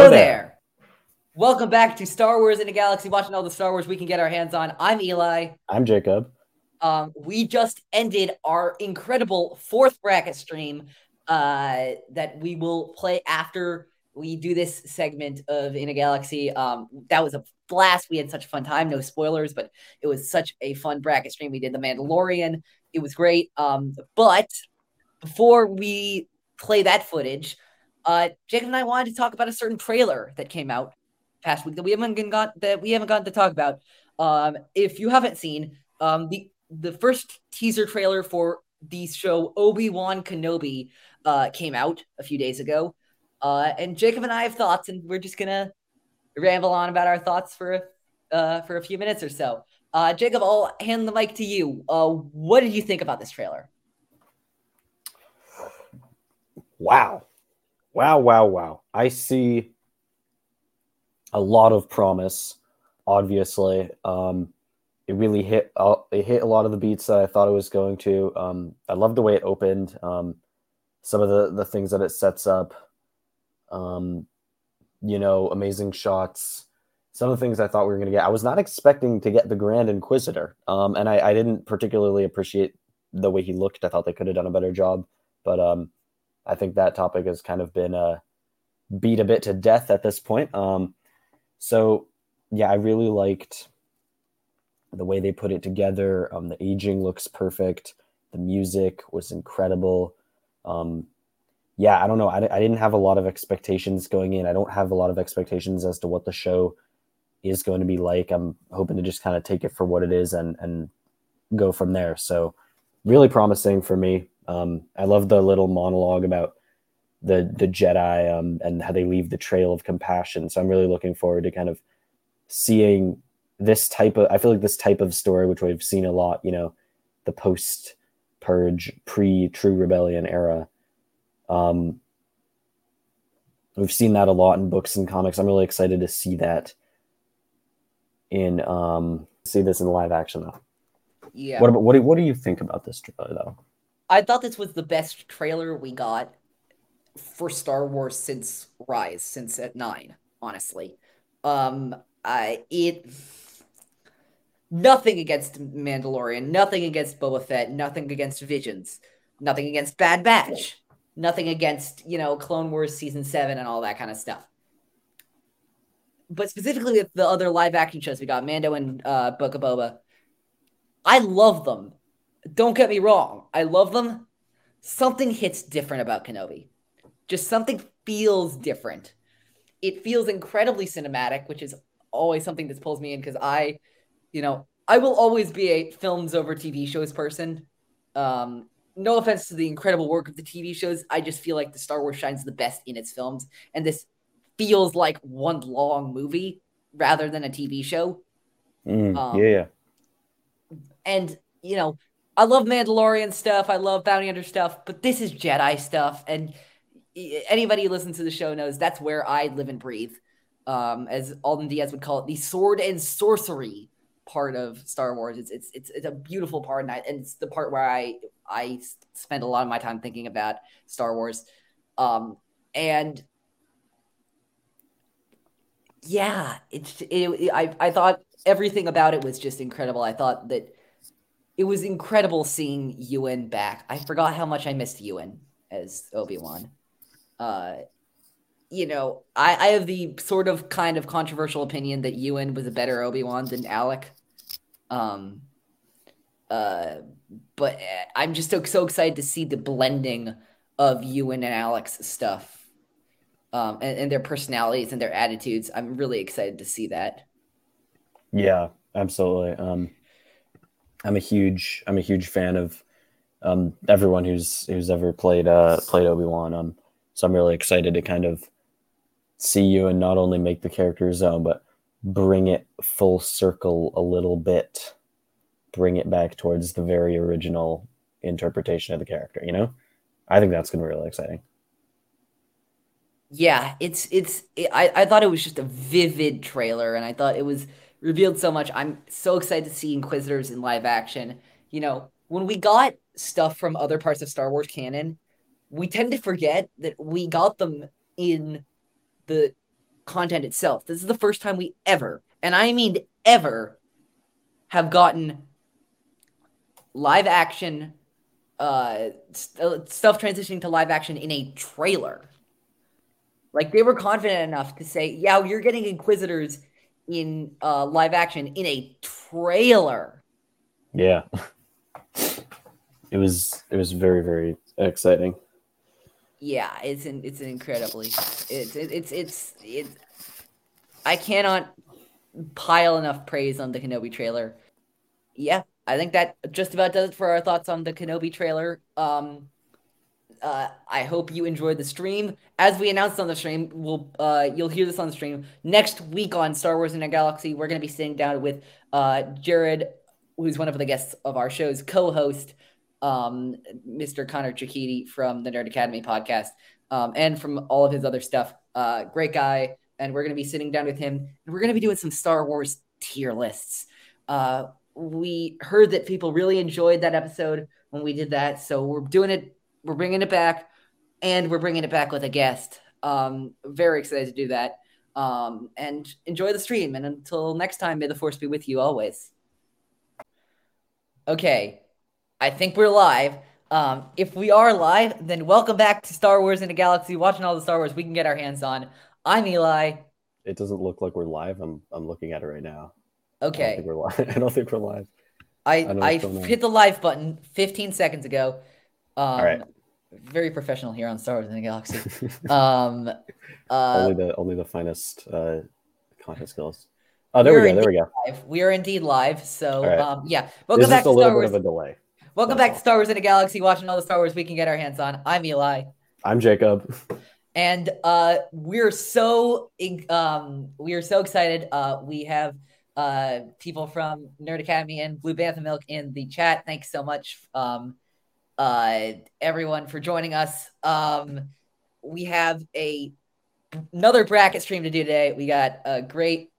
Hello, Hello there. there. Welcome back to Star Wars in a Galaxy, watching all the Star Wars we can get our hands on. I'm Eli. I'm Jacob. Um, we just ended our incredible fourth bracket stream uh, that we will play after we do this segment of In a Galaxy. Um, that was a blast. We had such a fun time. No spoilers, but it was such a fun bracket stream. We did The Mandalorian. It was great. Um, but before we play that footage, uh, Jacob and I wanted to talk about a certain trailer that came out past week that we haven't got that we haven't gotten to talk about. Um, if you haven't seen um, the the first teaser trailer for the show Obi Wan Kenobi uh, came out a few days ago, uh, and Jacob and I have thoughts, and we're just gonna ramble on about our thoughts for uh, for a few minutes or so. Uh, Jacob, I'll hand the mic to you. Uh, what did you think about this trailer? Wow. Wow, wow, wow. I see a lot of promise, obviously. Um, it really hit uh, it hit a lot of the beats that I thought it was going to. Um, I love the way it opened. Um, some of the the things that it sets up. Um, you know, amazing shots. Some of the things I thought we were going to get. I was not expecting to get the Grand Inquisitor, um, and I, I didn't particularly appreciate the way he looked. I thought they could have done a better job, but um, I think that topic has kind of been uh, beat a bit to death at this point. Um, so yeah, I really liked the way they put it together. Um, the aging looks perfect. The music was incredible. Um, yeah, I don't know. I, I didn't have a lot of expectations going in. I don't have a lot of expectations as to what the show is going to be like. I'm hoping to just kind of take it for what it is and and go from there. So really promising for me. Um, I love the little monologue about the the Jedi um, and how they leave the trail of compassion. So I'm really looking forward to kind of seeing this type of. I feel like this type of story, which we've seen a lot, you know, the post purge, pre True Rebellion era. Um, we've seen that a lot in books and comics. I'm really excited to see that in um, see this in live action though. Yeah. What about what do what do you think about this trailer though? I thought this was the best trailer we got for Star Wars since Rise, since at nine, honestly. Um I it nothing against Mandalorian, nothing against Boba Fett, nothing against Visions, nothing against Bad Batch, nothing against, you know, Clone Wars season seven and all that kind of stuff. But specifically with the other live action shows we got, Mando and uh Book of Boba, I love them don't get me wrong, I love them. Something hits different about Kenobi. Just something feels different. It feels incredibly cinematic, which is always something that pulls me in because I, you know, I will always be a films over TV shows person. Um, no offense to the incredible work of the TV shows, I just feel like the Star Wars shines the best in its films, and this feels like one long movie rather than a TV show. Mm, um, yeah. And you know, I love Mandalorian stuff. I love Bounty Hunter stuff, but this is Jedi stuff. And anybody who listens to the show knows that's where I live and breathe. Um, as Alden Diaz would call it, the sword and sorcery part of Star Wars. It's it's it's, it's a beautiful part, and, I, and it's the part where I I spend a lot of my time thinking about Star Wars. Um, and yeah, it's it, it, I I thought everything about it was just incredible. I thought that it was incredible seeing Ewan back. I forgot how much I missed Ewan as Obi Wan. Uh, you know, I, I have the sort of kind of controversial opinion that Ewan was a better Obi Wan than Alec. Um, uh, but I'm just so, so excited to see the blending of Ewan and Alec's stuff, um, and, and their personalities and their attitudes. I'm really excited to see that. Yeah, absolutely. Um, I'm a huge I'm a huge fan of um, everyone who's who's ever played uh, played Obi Wan. Um, so I'm really excited to kind of see you and not only make the character his own, but bring it full circle a little bit, bring it back towards the very original interpretation of the character. You know, I think that's to be really exciting. Yeah, it's it's. It, I I thought it was just a vivid trailer, and I thought it was revealed so much. I'm so excited to see Inquisitors in live action. You know, when we got stuff from other parts of Star Wars canon, we tend to forget that we got them in the content itself. This is the first time we ever, and I mean ever, have gotten live action uh, st- stuff transitioning to live action in a trailer. Like they were confident enough to say, "Yeah, you're getting Inquisitors in uh, live action in a trailer." Yeah, it was it was very very exciting. Yeah, it's an it's an incredibly it's it, it's it's it's I cannot pile enough praise on the Kenobi trailer. Yeah, I think that just about does it for our thoughts on the Kenobi trailer. Um, uh, I hope you enjoyed the stream. As we announced on the stream, we'll uh, you'll hear this on the stream next week on Star Wars in a Galaxy. We're going to be sitting down with uh, Jared, who's one of the guests of our show's co-host, um, Mr. Connor Chikiti from the Nerd Academy podcast, um, and from all of his other stuff. Uh, great guy, and we're going to be sitting down with him, and we're going to be doing some Star Wars tier lists. Uh, we heard that people really enjoyed that episode when we did that, so we're doing it. We're bringing it back, and we're bringing it back with a guest. Um, very excited to do that. Um, and enjoy the stream. And until next time, may the force be with you always. Okay, I think we're live. Um, if we are live, then welcome back to Star Wars in a Galaxy, watching all the Star Wars we can get our hands on. I'm Eli. It doesn't look like we're live. I'm I'm looking at it right now. Okay. I don't think we're live. I don't think we're live. I I I, what's going on. hit the live button 15 seconds ago. Um, All right. Very professional here on Star Wars in the Galaxy. Um, uh, only the only the finest uh, content skills. Oh, there we We're go. There we go. live. We are indeed live. So right. um, yeah, welcome There's back a to little Star bit Wars. of a delay. welcome that's back all. to Star Wars in a Galaxy, watching all the Star Wars we can get our hands on. I'm Eli. I'm Jacob. and uh we're so um we're so excited uh we have uh people from nerd academy and blue bantha milk in the chat thanks so much um uh everyone for joining us. Um we have a another bracket stream to do today. We got a great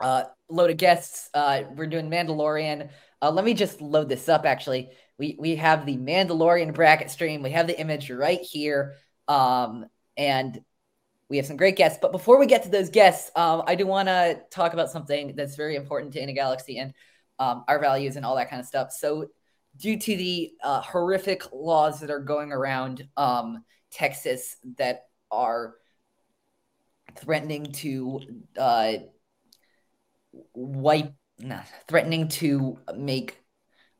uh load of guests. Uh we're doing mandalorian. Uh let me just load this up actually. We we have the mandalorian bracket stream. We have the image right here. Um and we have some great guests. But before we get to those guests, um, I do want to talk about something that's very important to In a Galaxy and um, our values and all that kind of stuff. So, due to the uh, horrific laws that are going around um, Texas that are threatening to uh, wipe, nah, threatening to make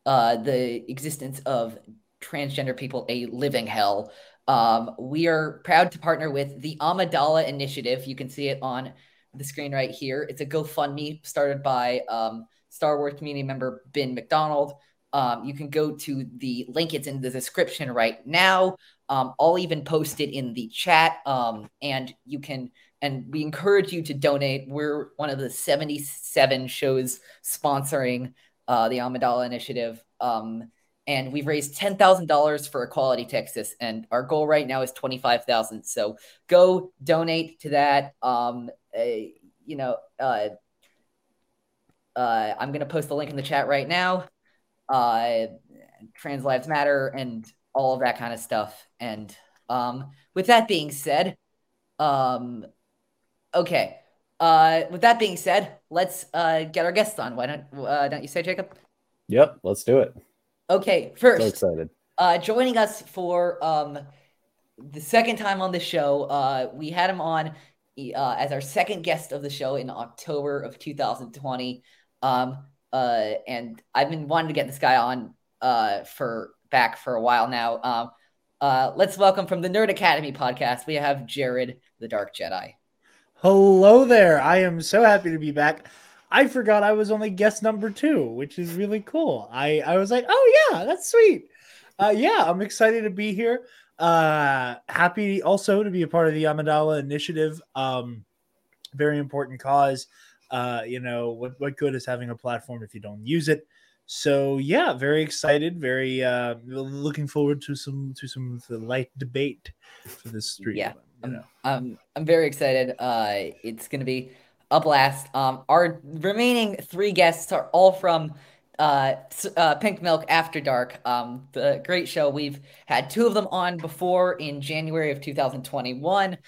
uh, the existence of transgender people a living hell. Um, we are proud to partner with the Amidala Initiative. You can see it on the screen right here. It's a GoFundMe started by um, Star Wars community member Ben McDonald. Um, you can go to the link, it's in the description right now. Um, I'll even post it in the chat. Um, and you can, and we encourage you to donate. We're one of the 77 shows sponsoring uh, the Amidala Initiative. Um, and we've raised ten thousand dollars for Equality Texas, and our goal right now is twenty five thousand. So go donate to that. Um, uh, you know, uh, uh, I'm gonna post the link in the chat right now. Uh, Trans Lives Matter and all of that kind of stuff. And um, with that being said, um, okay. Uh, with that being said, let's uh, get our guests on. Why don't uh, don't you say, Jacob? Yep, let's do it. Okay, first, So excited. uh, joining us for um, the second time on the show. Uh, we had him on uh, as our second guest of the show in October of 2020. Um, uh, and I've been wanting to get this guy on uh, for back for a while now. Um, uh, let's welcome from the Nerd Academy podcast. We have Jared, the Dark Jedi. Hello there. I am so happy to be back. I forgot I was only guest number two, which is really cool. I, I was like, oh yeah, that's sweet. Uh, yeah, I'm excited to be here. Uh, happy also to be a part of the Amidala initiative. Um, very important cause. Uh, you know, what, what good is having a platform if you don't use it? So yeah, very excited, very uh looking forward to some to some light debate for this stream. Yeah. You know. Um, I'm very excited. Uh, it's gonna be a blast. Um, our remaining three guests are all from uh, uh, Pink Milk After Dark. Um, the great show. We've had two of them on before in January of 2021.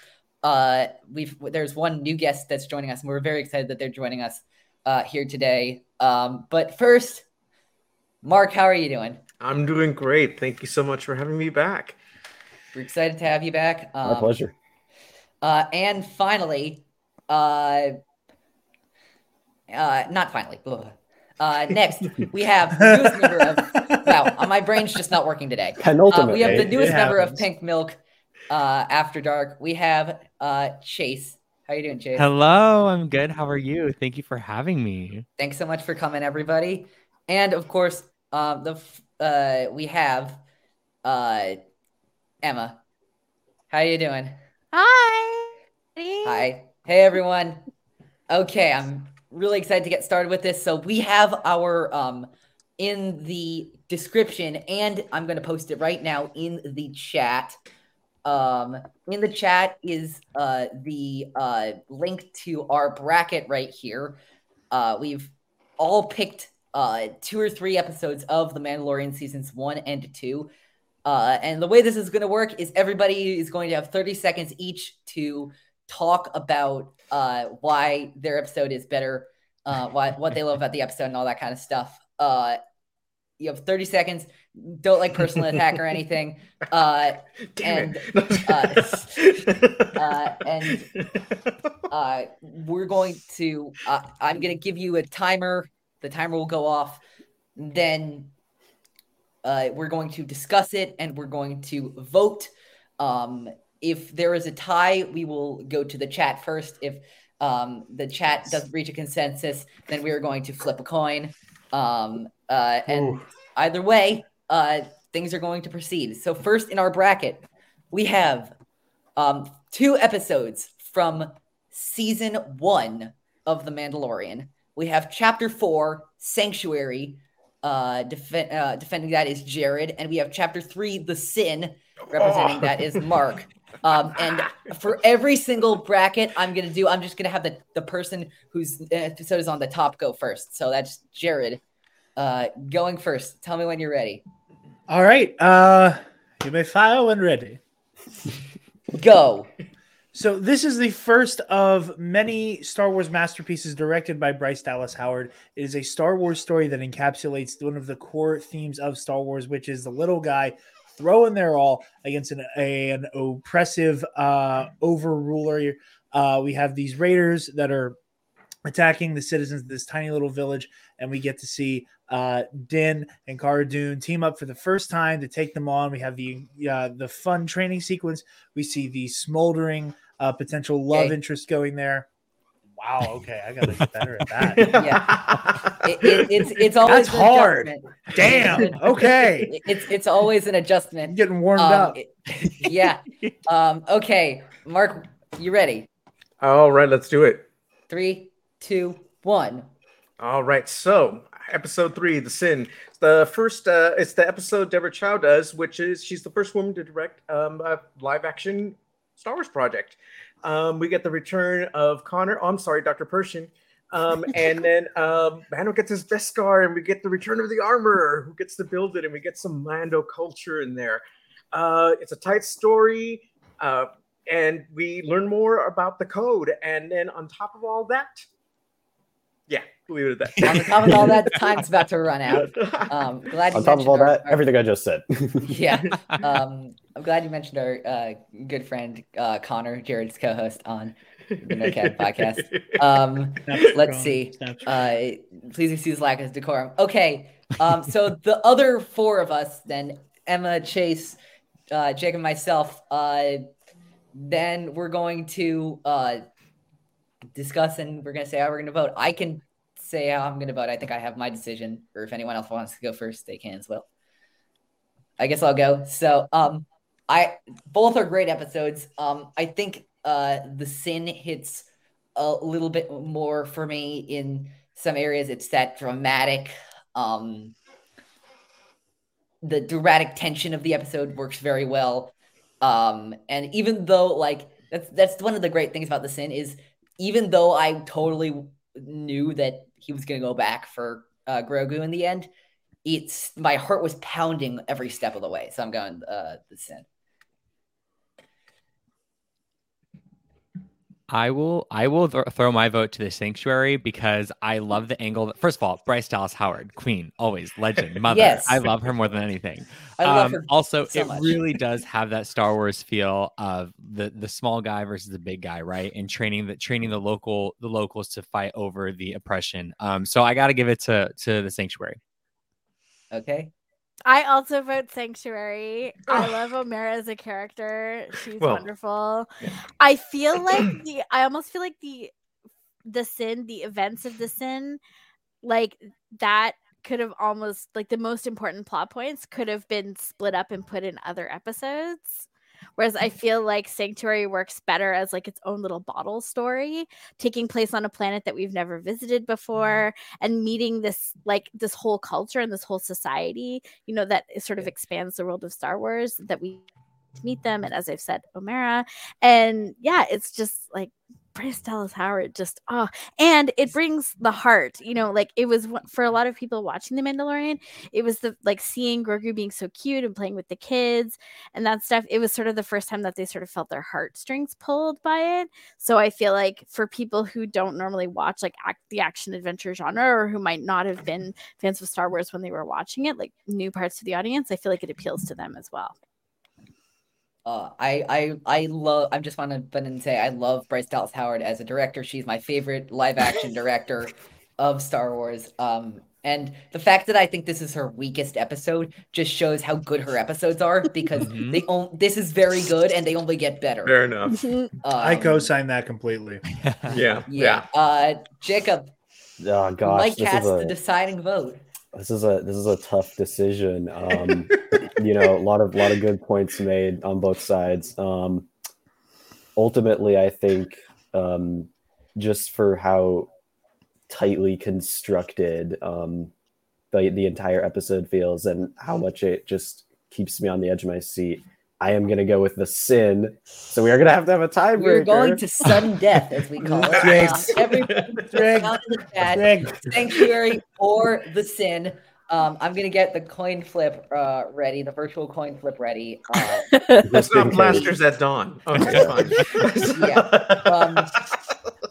Uh, we've there's one new guest that's joining us, and we're very excited that they're joining us uh, here today. Um, but first, Mark, how are you doing? I'm doing great. Thank you so much for having me back. We're excited to have you back. My Um, pleasure. Uh, and finally, uh, uh, not finally. ugh. Uh, next, we have the newest member of. Wow, uh, my brain's just not working today. Uh, Penultimate. we have the eh? newest It member of. Pink Milk uh, After Dark. We have uh, Chase. How you doing, Chase? Hello, I'm good. How are you? Thank you for having me. Thanks so much for coming, everybody. And of course, um, the f- uh, we have uh, Emma. How are you doing? Hi. Hi. Hey, everyone. Okay, I'm really excited to get started with this. So we have our um in the description, and I'm going to post it right now in the chat. Um, in the chat is uh the uh link to our bracket right here. Uh, we've all picked uh two or three episodes of The Mandalorian seasons one and two. Uh, and the way this is going to work is everybody is going to have 30 seconds each to talk about uh, why their episode is better, uh, why, what they love about the episode, and all that kind of stuff. Uh, you have 30 seconds. Don't like personal attack or anything. Uh, Damn it. uh, and uh, we're going to, uh, I'm going to give you a timer. The timer will go off. Then uh, we're going to discuss it and we're going to vote. Um, if there is a tie, we will go to the chat first. If um, the chat doesn't reach a consensus, then we are going to flip a coin. Um, uh, and either way, uh, things are going to proceed. So, first in our bracket, we have um, two episodes from season one of The Mandalorian. We have chapter four, Sanctuary. Uh, defen- uh, defending that is Jared, and we have chapter three, The Sin, representing Oh. that is Mark. Um, and for every single bracket, I'm gonna do. I'm just gonna have the the person whose episode is on the top go first. So that's Jared, uh, going first. Tell me when you're ready. All right. Uh, you may fire when ready. Go. So this is the first of many Star Wars masterpieces directed by Bryce Dallas Howard. It is a Star Wars story that encapsulates one of the core themes of Star Wars, which is the little guy throwing their all against an, an oppressive uh, overruler. Uh, we have these raiders that are attacking the citizens of this tiny little village, and we get to see uh, Din and Cara Dune team up for the first time to take them on. We have the uh, the fun training sequence. We see the smoldering uh, potential love Okay. interest going there. Wow. Okay, I gotta get better at that. Yeah. It, it, it's it's always That's hard. adjustment. Damn. Okay, It- It's it's always an I'm adjustment. getting warmed Um, up. it- yeah. Um, okay, Mark, you ready? All right, let's do it. Three, two, one. All right, so episode three, The Sin. The first, uh, it's the episode Deborah Chow does, which is she's the first woman to direct um, a live action Star Wars project. Um, we get the return of Connor. Oh, I'm sorry, Dr. Pershing. Um, and then um, Mando gets his Beskar, and we get the return of the armorer who gets to build it, and we get some Mando culture in there. Uh, it's a tight story, uh, and we learn more about the code. And then on top of all that, yeah, leave it at that. On top of all that, the time's about to run out. Um, glad On top of all our- that, our- everything I just said. yeah. Um, I'm glad you mentioned our uh, good friend uh, Connor, Jared's co-host on the No Cap podcast. Um, let's strong, see. uh, please excuse lack of decorum. Okay. Um, so the other four of us, then Emma, Chase, uh, Jake, and myself, uh, then we're going to uh, discuss and we're going to say how we're going to vote. I can say how I'm going to vote. I think I have my decision, or if anyone else wants to go first, they can as well. I guess I'll go. So, um, I both are great episodes. Um, I think uh, the sin hits a little bit more for me in some areas. It's that dramatic, um, the dramatic tension of the episode works very well. Um, and even though like that's that's one of the great things about the sin is even though I totally knew that he was going to go back for uh, Grogu in the end, it's my heart was pounding every step of the way. So I'm going uh, the sin. I will I will th- throw my vote to the sanctuary because I love the angle. That, first of all, Bryce Dallas Howard, queen, always legend, mother. Yes. I love her more than anything. I love Um, her. Also, so it much. really does have that Star Wars feel of the the small guy versus the big guy, right? And training the training the local the locals to fight over the oppression. Um, so I got to give it to to the sanctuary. Okay. I also vote Sanctuary. I love Omera as a character. She's Well, wonderful. I feel like the I almost feel like the the sin, the events of the sin, like that could have almost like the most important plot points could have been split up and put in other episodes. Whereas I feel like Sanctuary works better as like its own little bottle story, taking place on a planet that we've never visited mm-hmm. before and meeting this like this whole culture and this whole society, you know, that sort of expands the world of Star Wars that we meet them. And as I've said, Omera. And yeah, it's just like Bryce Dallas Howard just oh and it brings the heart you know like it was for a lot of people watching the Mandalorian it was the like seeing Grogu being so cute and playing with the kids and that stuff it was sort of the first time that they sort of felt their heartstrings pulled by it. So I feel like for people who don't normally watch like act, the action adventure genre or who might not have been fans of Star Wars when they were watching it like new parts of the audience I feel like it appeals to them as well Uh, I I I love. I'm just want to but and say I love Bryce Dallas Howard as a director. She's my favorite live action director of Star Wars. Um, and the fact that I think this is her weakest episode just shows how good her episodes are because Mhm. they own this is very good and they only get better. Fair enough. I Um, co-sign that completely. Yeah. Yeah. Uh, Jacob, Oh gosh, Mike this cast is the deciding vote. this is a this is a tough decision. Um, you know, a lot of lot of good points made on both sides. Um, ultimately, I think um, just for how tightly constructed um, the the entire episode feels and how much it just keeps me on the edge of my seat. I am gonna go with the sin. So we are gonna have to have a tiebreaker. We're going to sudden death, as we call it. Nice. Uh, every Greg, down in the chat, Greg, sanctuary or the sin. Um, I'm gonna get the coin flip uh, ready, the virtual coin flip ready. Uh, Just It's not blasters at dawn. Okay, fine. Yeah. Um,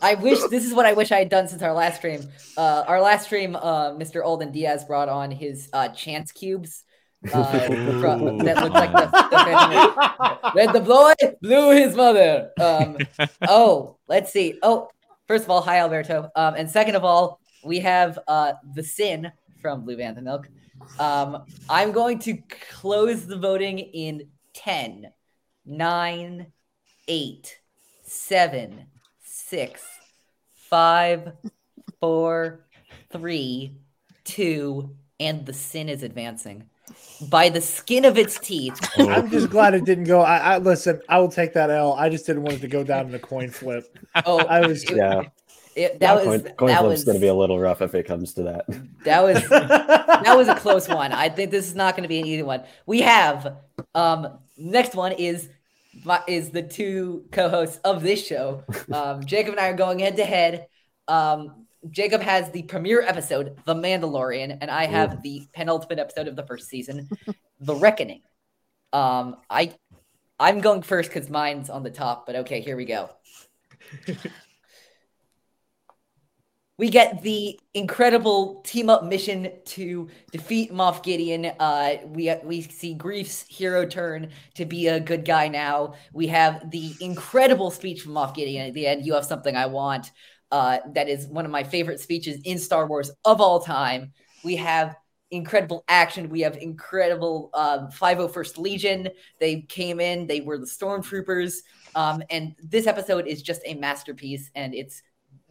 I wish this is what I wish I had done since our last stream. Uh, our last stream, uh, Mr. Alden Diaz brought on his uh, chance cubes. Uh, from, that looked like the, the Red the boy blew his mother. Um, oh, let's see. Oh, first of all, hi Alberto. Um, and second of all, we have uh the sin from Blue Bantha Milk. Um, I'm going to close the voting in 10, 9, 8, 7, 6, 5, 4, 3, 2, and the sin is advancing. By the skin of its teeth. I'm just glad it didn't go. I, I listen. I will take that L. I just didn't want it to go down in a coin flip. Oh, I was. it- Yeah, it- that was coin, coin that was gonna be a little rough if it comes to that. that was that was a close one. I think this is not going to be an easy one. We have um next one is my, is the two co-hosts of this show. Um, Jacob and I are going head to head. Um, Jacob has the premiere episode, The Mandalorian, and I have the penultimate episode of the first season, The Reckoning. Um, I I'm going first because mine's on the top, but okay, here we go. We get the incredible team up mission to defeat Moff Gideon. Uh, we we see Greef's hero turn to be a good guy now. We have the incredible speech from Moff Gideon at the end. You have something I want. Uh, that is one of my favorite speeches in Star Wars of all time. We have incredible action. We have incredible um, 501st Legion. They came in. They were the stormtroopers. Um, and this episode is just a masterpiece, and it's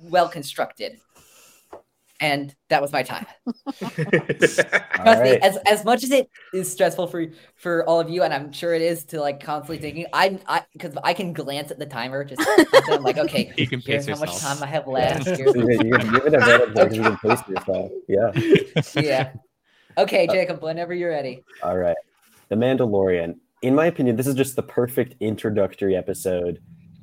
well constructed. And that was my time. All Trust me, as as much as it is stressful for for all of you, and I'm sure it is to like constantly thinking, I'm I because I can glance at the timer, just I'm like, okay, You can here's pace how much time I have left. You Here's, can- you can- you can advantage because you can pace yourself. Yeah. yeah. Okay, uh, Jacob, whenever you're ready. All right. The Mandalorian. In my opinion, this is just the perfect introductory episode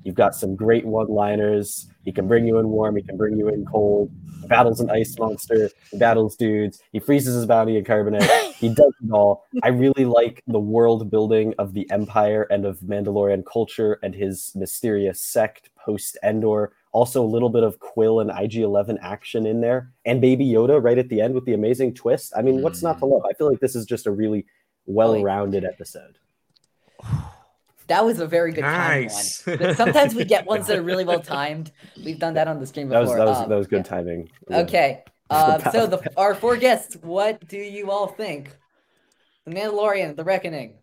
You've got some great one-liners. He can bring you in warm. He can bring you in cold. He battles an ice monster. He battles dudes. He freezes his bounty in carbonite. he does it all. I really like the world building of the Empire and of Mandalorian culture and his mysterious sect post Endor. Also, a little bit of Kuiil and IG 11 action in there, and Baby Yoda right at the end with the amazing twist. I mean, what's not to hmm. love? I feel like this is just a really well rounded episode. That was a very good Nice. timed one. Sometimes we get ones that are really well timed. We've done that on the stream That before. was that was, Um, that was good yeah. timing. Yeah. Okay. Um, so the our four guests, what do you all think? The Mandalorian, The Reckoning.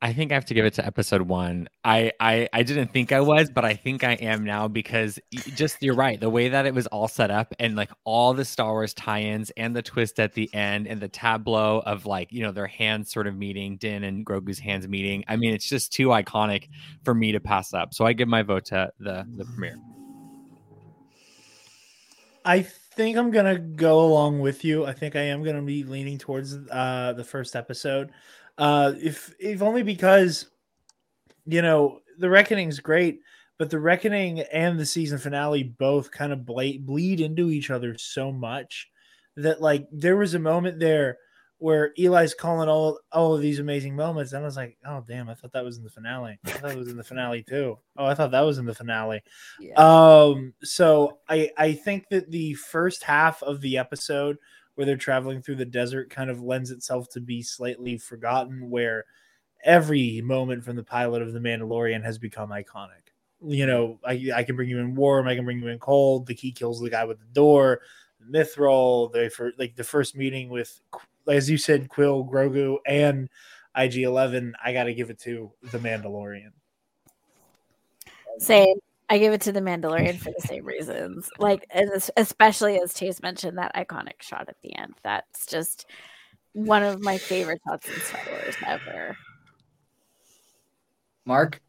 I think I have to give it to episode one. I, I I didn't think I was, but I think I am now because just you're right. The way that it was all set up and like all the Star Wars tie-ins and the twist at the end and the tableau of like you know their hands sort of meeting, Din and Grogu's hands meeting. I mean, it's just too iconic for me to pass up. So I give my vote to the the premiere. I think I'm gonna go along with you. I think I am gonna be leaning towards uh, the first episode, uh, if if only because you know the Reckoning's great, but the Reckoning and the season finale both kind of ble- bleed into each other so much that like there was a moment there where Eli's calling all all of these amazing moments, and I was like, oh damn, I thought that was in the finale. I thought it was in the finale too. Oh, I thought that was in the finale. Yeah. Um, so I I think that the first half of the episode where they're traveling through the desert kind of lends itself to be slightly forgotten, where every moment from the pilot of the Mandalorian has become iconic. You know, I I can bring you in warm, I can bring you in cold. The key kills the guy with the door. The Mythrol, they for like the first meeting with, as you said, Kuiil, Grogu, and IG Eleven. I got to give it to the Mandalorian. Same. I give it to the Mandalorian for the same reasons. Like, especially as Chase mentioned that iconic shot at the end. That's just one of my favorite shots in Star Wars ever. Mark.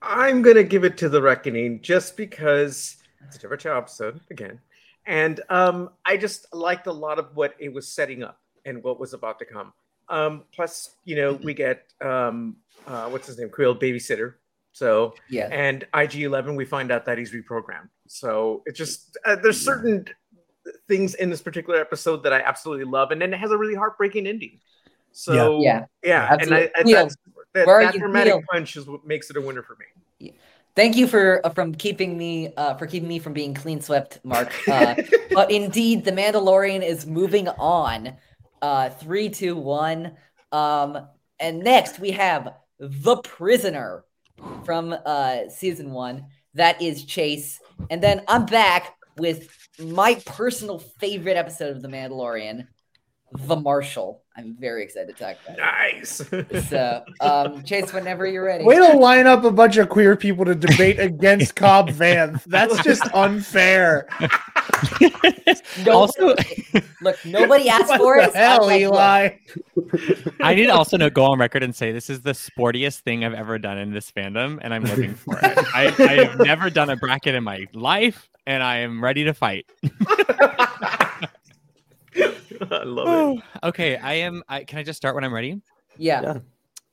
I'm gonna give it to the Reckoning just because it's a different episode again, and um, I just liked a lot of what it was setting up and what was about to come. Um, plus, you know, we get um, uh, what's his name, Kuiil babysitter. So Yeah. and IG Eleven, we find out that he's reprogrammed. So it just uh, there's certain things in this particular episode that I absolutely love, and then it has a really heartbreaking ending. So Yeah. yeah, and I, Absolutely. and Neil, that's, that, that dramatic Neil? punch is what makes it a winner for me. Thank you for uh, from keeping me uh, for keeping me from being clean swept, Mark. Uh, but indeed, the Mandalorian is moving on. Uh, three, two, one. Um, and next we have the Prisoner from uh season one. That is Chase, and then I'm back with my personal favorite episode of the Mandalorian, the Marshal. I'm very excited to talk about Nice. it. So, um, Chase, whenever you're ready. Way to line up a bunch of queer people to debate against Cobb Vanth. That's just unfair. No, Also- look, nobody asked What for it. the so I'm hell, like, Eli? I need to also know, go on record and say this is the sportiest thing I've ever done in this fandom, and I'm living for it. I, I have never done a bracket in my life, and I am ready to fight. I love it. okay, I am. I, can I just start when I'm ready? Yeah. Yeah.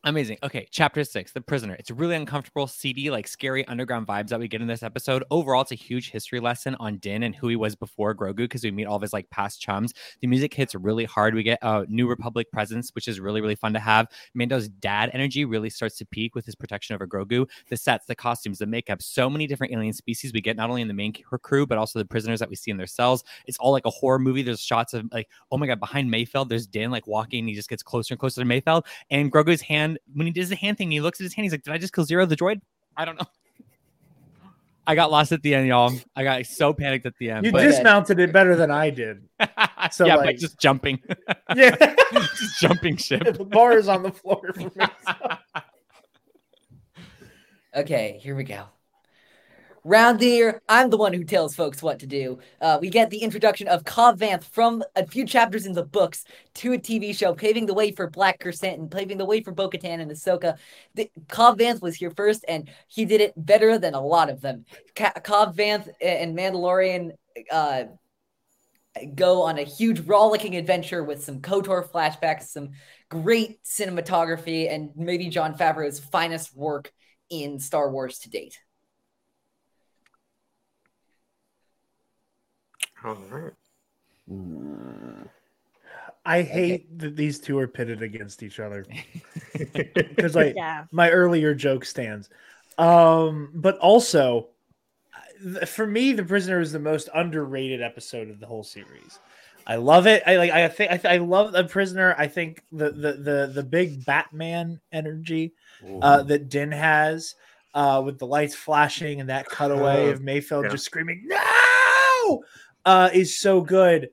Amazing. Okay, chapter six, The Prisoner. It's really uncomfortable, seedy, like scary underground vibes that we get in this episode. Overall, it's a huge history lesson on Din and who he was before Grogu because we meet all of his like past chums. The music hits really hard. We get a uh, New Republic presence, which is really, really fun to have. Mando's dad energy really starts to peak with his protection over Grogu. The sets, the costumes, the makeup, so many different alien species we get not only in the main crew, but also the prisoners that we see in their cells. It's all like a horror movie. There's shots of like, oh my God, behind Mayfeld, there's Din like walking he just gets closer and closer to Mayfeld. And Grogu's hand, when he does the hand thing, he looks at his hand. He's like, "Did I just kill Zero the droid? I don't know." I got lost at the end, y'all. I got so panicked at the end. You but, dismounted it better than I did. so, yeah, like- but just jumping, Yeah. just jumping ship. the bar is on the floor for me. Okay, here we go. Round here, I'm the one who tells folks what to do. Uh, we get the introduction of Cobb Vanth from a few chapters in the books to a TV show, paving the way for Black Krrsantan and paving the way for Bo-Katan and Ahsoka. The, Cobb Vanth was here first, and he did it better than a lot of them. Ca- Cobb Vanth and Mandalorian uh, go on a huge rollicking adventure with some KOTOR flashbacks, some great cinematography, and maybe Jon Favreau's finest work in Star Wars to date. All right. Mm. I hate that these two are pitted against each other because like Yeah. my earlier joke stands. Um, but also for me, The Prisoner is the most underrated episode of the whole series. I love it. I like. I think. I, th- I love The Prisoner. I think the the the the big Batman energy uh, that Din has uh, with the lights flashing and that cutaway Oh, of Mayfeld yeah. just screaming "No!" Uh, is so good.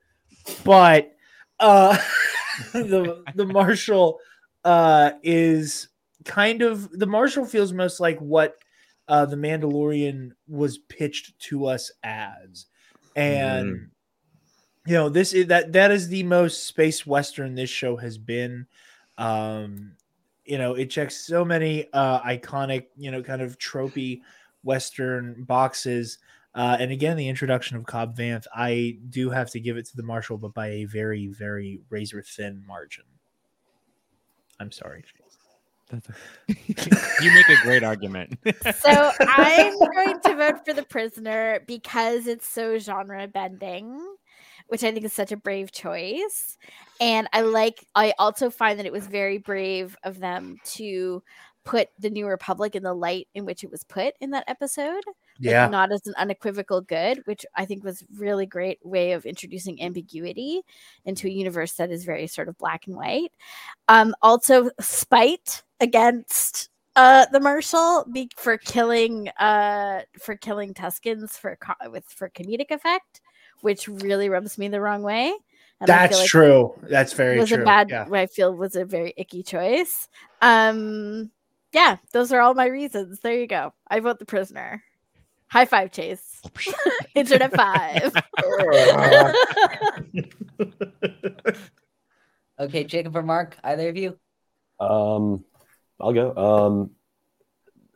But uh, the the Marshal uh, is kind of the Marshal feels most like what uh, the Mandalorian was pitched to us as, and Mm. you know this is that that is the most space western this show has been. Um, you know, it checks so many uh, iconic, you know, kind of tropey western boxes. Uh, and again, the introduction of Cobb Vanth, I do have to give it to the Marshal, but by a very, very razor thin margin. I'm sorry. you make a great argument. So I'm going to vote for the prisoner because it's so genre bending, which I think is such a brave choice. And I like I also find that it was very brave of them to put the New Republic in the light in which it was put in that episode. like, not as an unequivocal good, which I think was really great way of introducing ambiguity into a universe that is very sort of black and white. Um, also spite against uh the Marshal be- for killing uh for killing Tuscans for co- with for comedic effect, which really rubs me the wrong way. And That's like true. That's very was true. a bad yeah. I feel was a very icky choice. Um yeah, those are all my reasons. There you go. I vote the prisoner. High five, Chase. Internet five. Okay, Jacob or Mark, either of you? Um, I'll go. Um,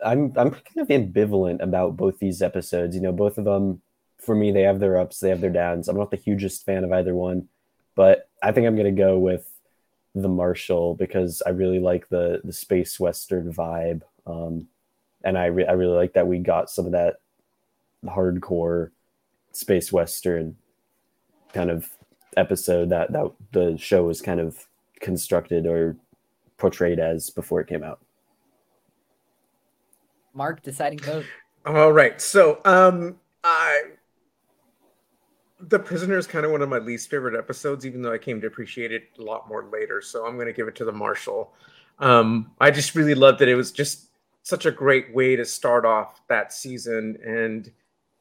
I'm I'm kind of ambivalent about both these episodes. You know, both of them for me they have their ups, they have their downs. I'm not the hugest fan of either one, but I think I'm gonna go with the Marshal because I really like the the space western vibe. Um, and I re- I really like that we got some of that hardcore space western kind of episode that that the show was kind of constructed or portrayed as before it came out. Mark, deciding vote. All right. So, um, I the prisoner is kind of one of my least favorite episodes, even though I came to appreciate it a lot more later. So I'm going to give it to the Marshal. Um, I just really loved it. It was just such a great way to start off that season, and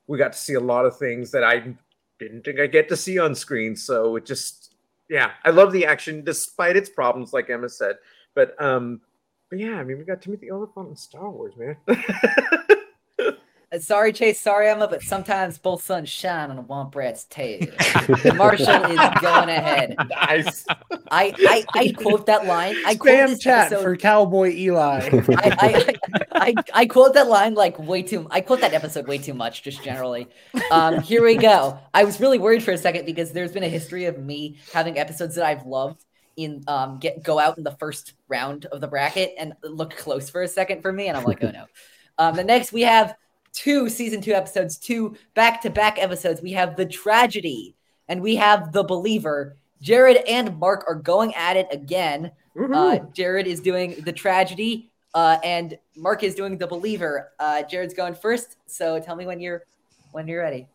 we got to see a lot of things that I didn't think I get to see on screen. So it just, yeah, I love the action despite its problems, like Emma said. But um, but yeah, I mean, we got Timothy Olyphant in Star Wars, man. Uh, sorry, Chase. Sorry, Emma, but sometimes both suns shine on a womp rat's tail. Marshal is going ahead. nice. I, I, I quote that line. I quote Spam this chat episode- for Cowboy Eli. I, I, I, I quote that line like way too. I quote that episode way too much, just generally. Um, here we go. I was really worried for a second because there's been a history of me having episodes that I've loved in um get go out in the first round of the bracket and look close for a second for me, and I'm like, oh no. Um, the next we have two season two episodes, two back to back episodes. We have the tragedy and we have the believer. Jared and Mark are going at it again. Uh, Jared is doing the tragedy, uh, and Mark is doing the believer. Uh, Jared's going first, so tell me when you're when you're ready.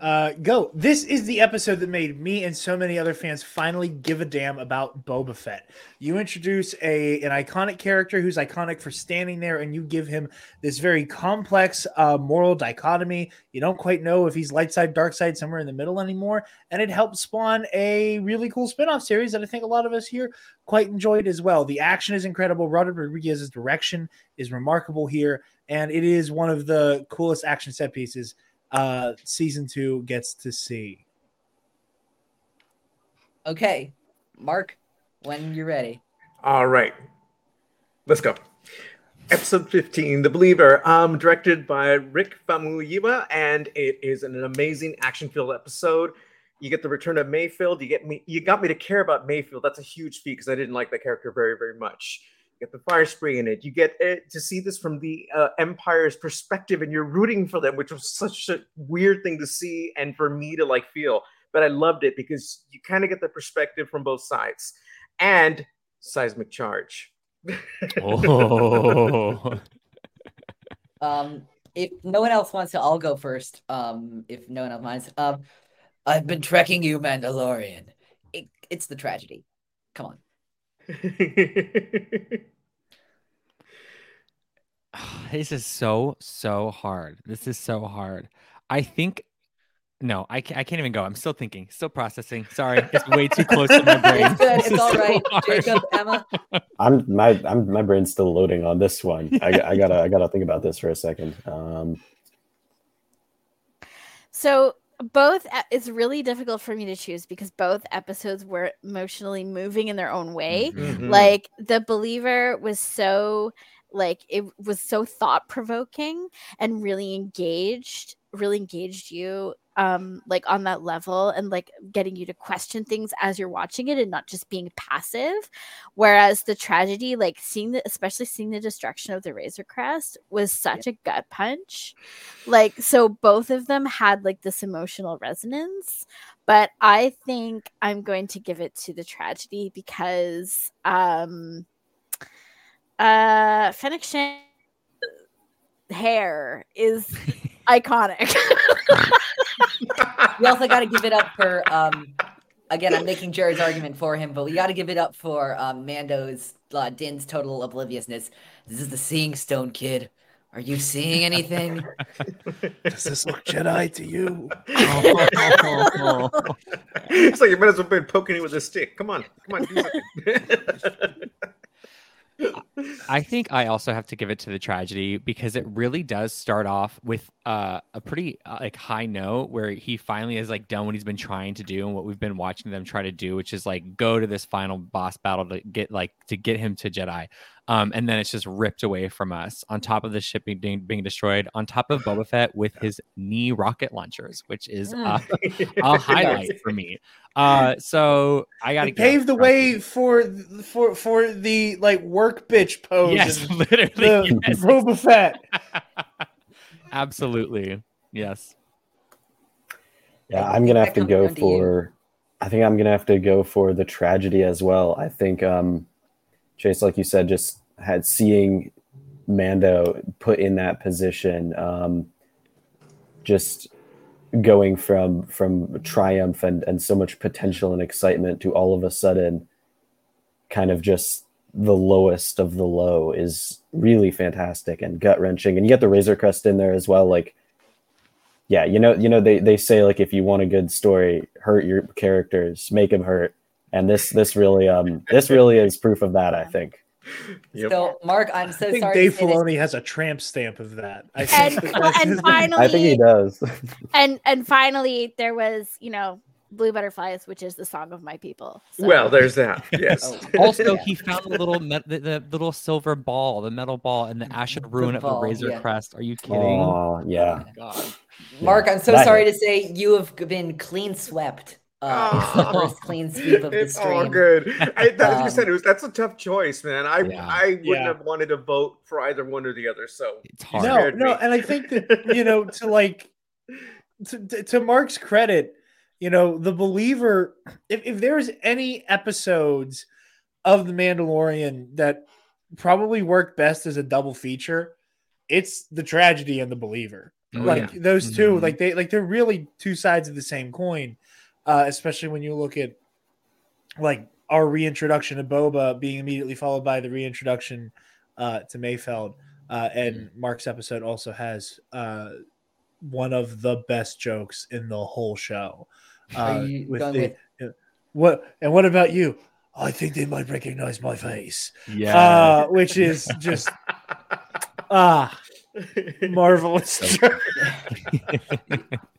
Uh, go. This is the episode that made me and so many other fans finally give a damn about Boba Fett. You introduce a an iconic character who's iconic for standing there, and you give him this very complex uh, moral dichotomy. You don't quite know if he's light side, dark side, somewhere in the middle anymore, and it helped spawn a really cool spin-off series that I think a lot of us here quite enjoyed as well. The action is incredible. Robert Rodriguez's direction is remarkable here, and it is one of the coolest action set pieces uh season two gets to see. Okay, Mark, when you're ready. All right. Let's go. Episode 15, The Believer, um, directed by Rick Famuyiwa, and it is an amazing action-filled episode. You get the return of Mayfeld. You get me. You got me to care about Mayfeld. That's a huge feat because I didn't like the character very, very much. You get the Firespray in it. You get it to see this from the uh, Empire's perspective, and you're rooting for them, which was such a weird thing to see and for me to like feel. But I loved it because you kind of get the perspective from both sides, and seismic charge. Oh. Um, if no one else wants to, I'll go first. Um, if no one else minds. Um, I've been trekking you, Mandalorian. It, it's the tragedy. Come on. this is so so hard. This is so hard. I think no, I can't, I can't even go. I'm still thinking, still processing. Sorry, it's way too close to my brain. It's good. This It's is all so right. hard. Jacob, Emma. I'm my I'm my brain's still loading on this one. I, I gotta I gotta think about this for a second. Um, So both it's really difficult for me to choose because both episodes were emotionally moving in their own way. Mhm. Like the believer was so like it was so thought provoking and really engaged, really engaged you um like on that level and like getting you to question things as you're watching it and not just being passive. Whereas the tragedy like seeing the especially seeing the destruction of the razor crest was such a gut punch. Like so both of them had like this emotional resonance but i think i'm going to give it to the tragedy because um uh fennec Shand hair is iconic We also got to give it up for. Um, again, I'm making Jared's argument for him, but we got to give it up for um, Mando's uh, Din's total obliviousness. This is the Seeing Stone kid. Are you seeing anything? Does this look Jedi to you? it's like you might as well have been poking it with a stick. Come on, come on. I think I also have to give it to the tragedy because it really does start off with uh, a pretty uh, like high note where he finally has like done what he's been trying to do and what we've been watching them try to do, which is like go to this final boss battle to get like to get him to Jedi, um, and then it's just ripped away from us. On top of the ship being, being, being destroyed, on top of Boba Fett with his knee rocket launchers, which is uh, a highlight for me. Uh, so I got to pave the way for for for the like work bitch pose. Yes, literally. the yes. Boba Fett. Absolutely. Yes. yeah, I'm gonna have to go down to for. I think I'm gonna have to go for the tragedy as well. I think um, Chase, like you said, just had seeing Mando put in that position, um, just going from from triumph and and so much potential and excitement to all of a sudden, kind of just the lowest of the low is really fantastic and gut wrenching. And you get the Razor Crest in there as well, like yeah, you know, you know, they, they say like if you want a good story, hurt your characters, make them hurt, and this this really um this really is proof of that. I think. Yep. So, Mark, I'm so I think sorry. Dave to. Filoni has a tramp stamp of that. I and think that that's and finally I think he does. and and finally there was you know blue butterflies which is the song of my people So- Well, there's that. Yes. Oh, Also, Yeah. he found the little met- the, the little silver ball, the metal ball, and the ashen ruin of the razor yeah. crest. Are you kidding? Oh yeah, God. Mark, I'm so That sorry hit. to say you have been clean swept. Uh, it's the Oh. first clean sweep of the it's all good. I, that, like you Um, said, it was that's a tough choice, man. I Yeah. I wouldn't Yeah. have wanted to vote for either one or the other. So It's hard. no, no, and I think that you know to like to, to, to Mark's credit, you know, the believer. If if there's any episodes of the Mandalorian that probably work best as a double feature, it's the tragedy and the believer. Oh, like those 2 Mhm. like they like they're really two sides of the same coin. Uh, especially when you look at like our reintroduction to Boba being immediately followed by the reintroduction uh, to Mayfeld. Uh, and Mark's episode also has uh, one of the best jokes in the whole show. Uh, with the with- what and what about you? I think they might recognize my face. Yeah. Uh, which is just ah marvelous.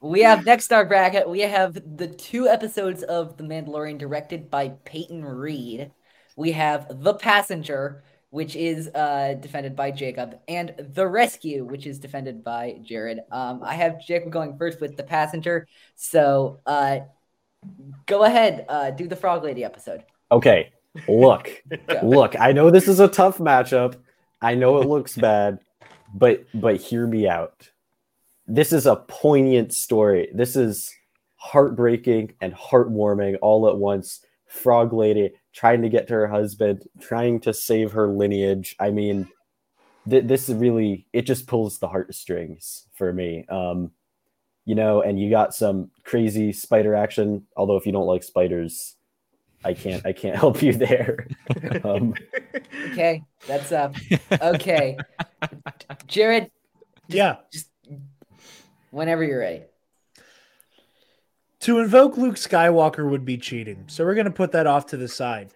We have next our bracket. We have the two episodes of The Mandalorian directed by Peyton Reed. We have The Passenger, which is uh, defended by Jacob, and The Rescue, which is defended by Jared. Um, I have Jacob going first with The Passenger. So uh, go ahead, uh, do the Frog Lady episode. Okay, look, look. I know this is a tough matchup. I know it looks bad, but but hear me out. This is a poignant story. This is heartbreaking and heartwarming all at once. Frog Lady trying to get to her husband, trying to save her lineage. I mean, th- this is really it just pulls the heartstrings for me. Um, you know, and you got some crazy spider action. Although if you don't like spiders, I can't I can't help you there. Um, Okay, that's uh okay. Jared, Yeah. just whenever you're ready. To invoke Luke Skywalker would be cheating. So we're going to put that off to the side.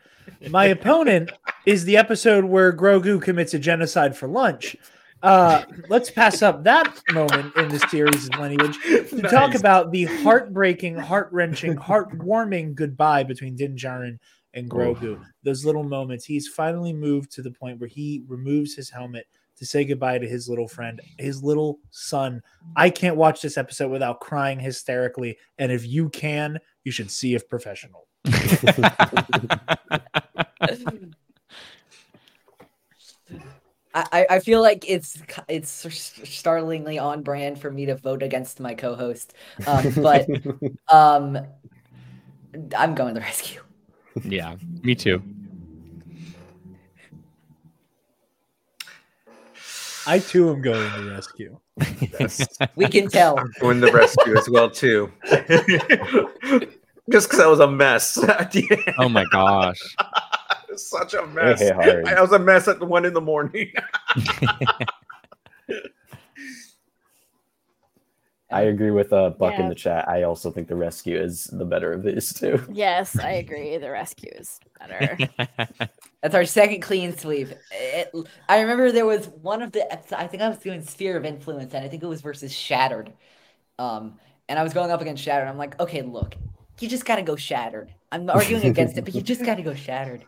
My opponent is the episode where Grogu commits a genocide for lunch. Uh, let's pass up that moment in the series' of lineage to talk about the heartbreaking, heart wrenching, heartwarming goodbye between Din Djarin and Grogu. Those little moments. He's finally moved to the point where he removes his helmet to say goodbye to his little friend, his little son. I can't watch this episode without crying hysterically. And if you can, you should see if professional. I, I- I feel like it's it's startlingly on brand for me to vote against my co-host, um, but um, I'm going the rescue. yeah, me too. I too am going to rescue. Yes. We can tell. I'm going to rescue as well too. Just because oh I was a mess. at the end. Oh my gosh. Such a mess. Hey, hard. I was a mess at the one in the morning. I agree with uh, Buck in the chat. I also think the rescue is the better of these two. Yes, I agree. The rescue is better. That's our second clean sweep. It- I remember there was one of the. I think I was doing Sphere of Influence, and I think it was versus Shattered. Um, and I was going up against Shattered. I'm like, okay, look, you just gotta go Shattered. I'm arguing against it, but you just gotta go Shattered.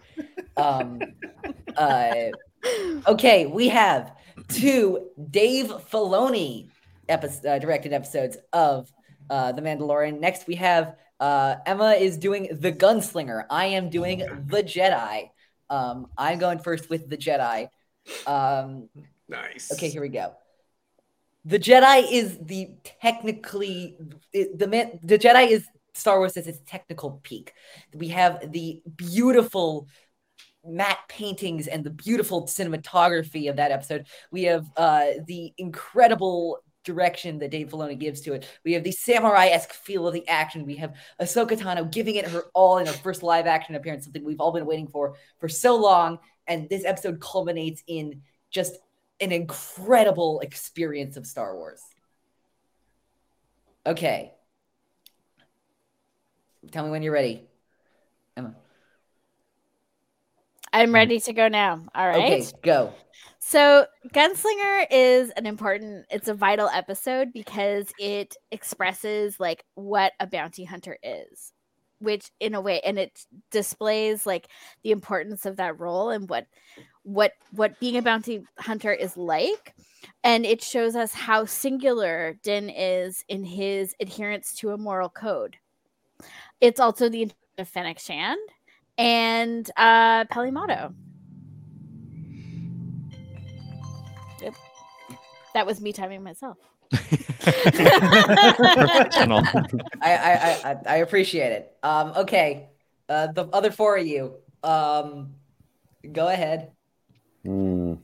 Um, uh, okay, we have two Dave Filoni epi- uh, directed episodes of uh, The Mandalorian. Next, we have uh, Emma is doing The Gunslinger. I am doing The Jedi. Um, I'm going first with The Jedi. Um, nice. okay, here we go. The Jedi is the technically it- the man. The Jedi is Star Wars at its technical peak. We have the beautiful matte paintings and the beautiful cinematography of that episode. We have uh, the incredible direction that Dave Filoni gives to it. We have the samurai-esque feel of the action. We have Ahsoka Tano giving it her all in her first live action appearance, something we've all been waiting for for so long. And this episode culminates in just an incredible experience of Star Wars. Okay. Tell me when you're ready. Emma. I'm ready to go now. All right. Okay, go. So, Gunslinger is an important, it's a vital episode because it expresses like what a bounty hunter is, which in a way, and it displays like the importance of that role and what what what being a bounty hunter is like. And it shows us how singular din is in his adherence to a moral code. It's also the of fennec shand and uh Peli Motto that was me timing myself Professional. I, I, I, I- I appreciate it. Um, okay. Uh, the other four of you. Um, go ahead. Hmm.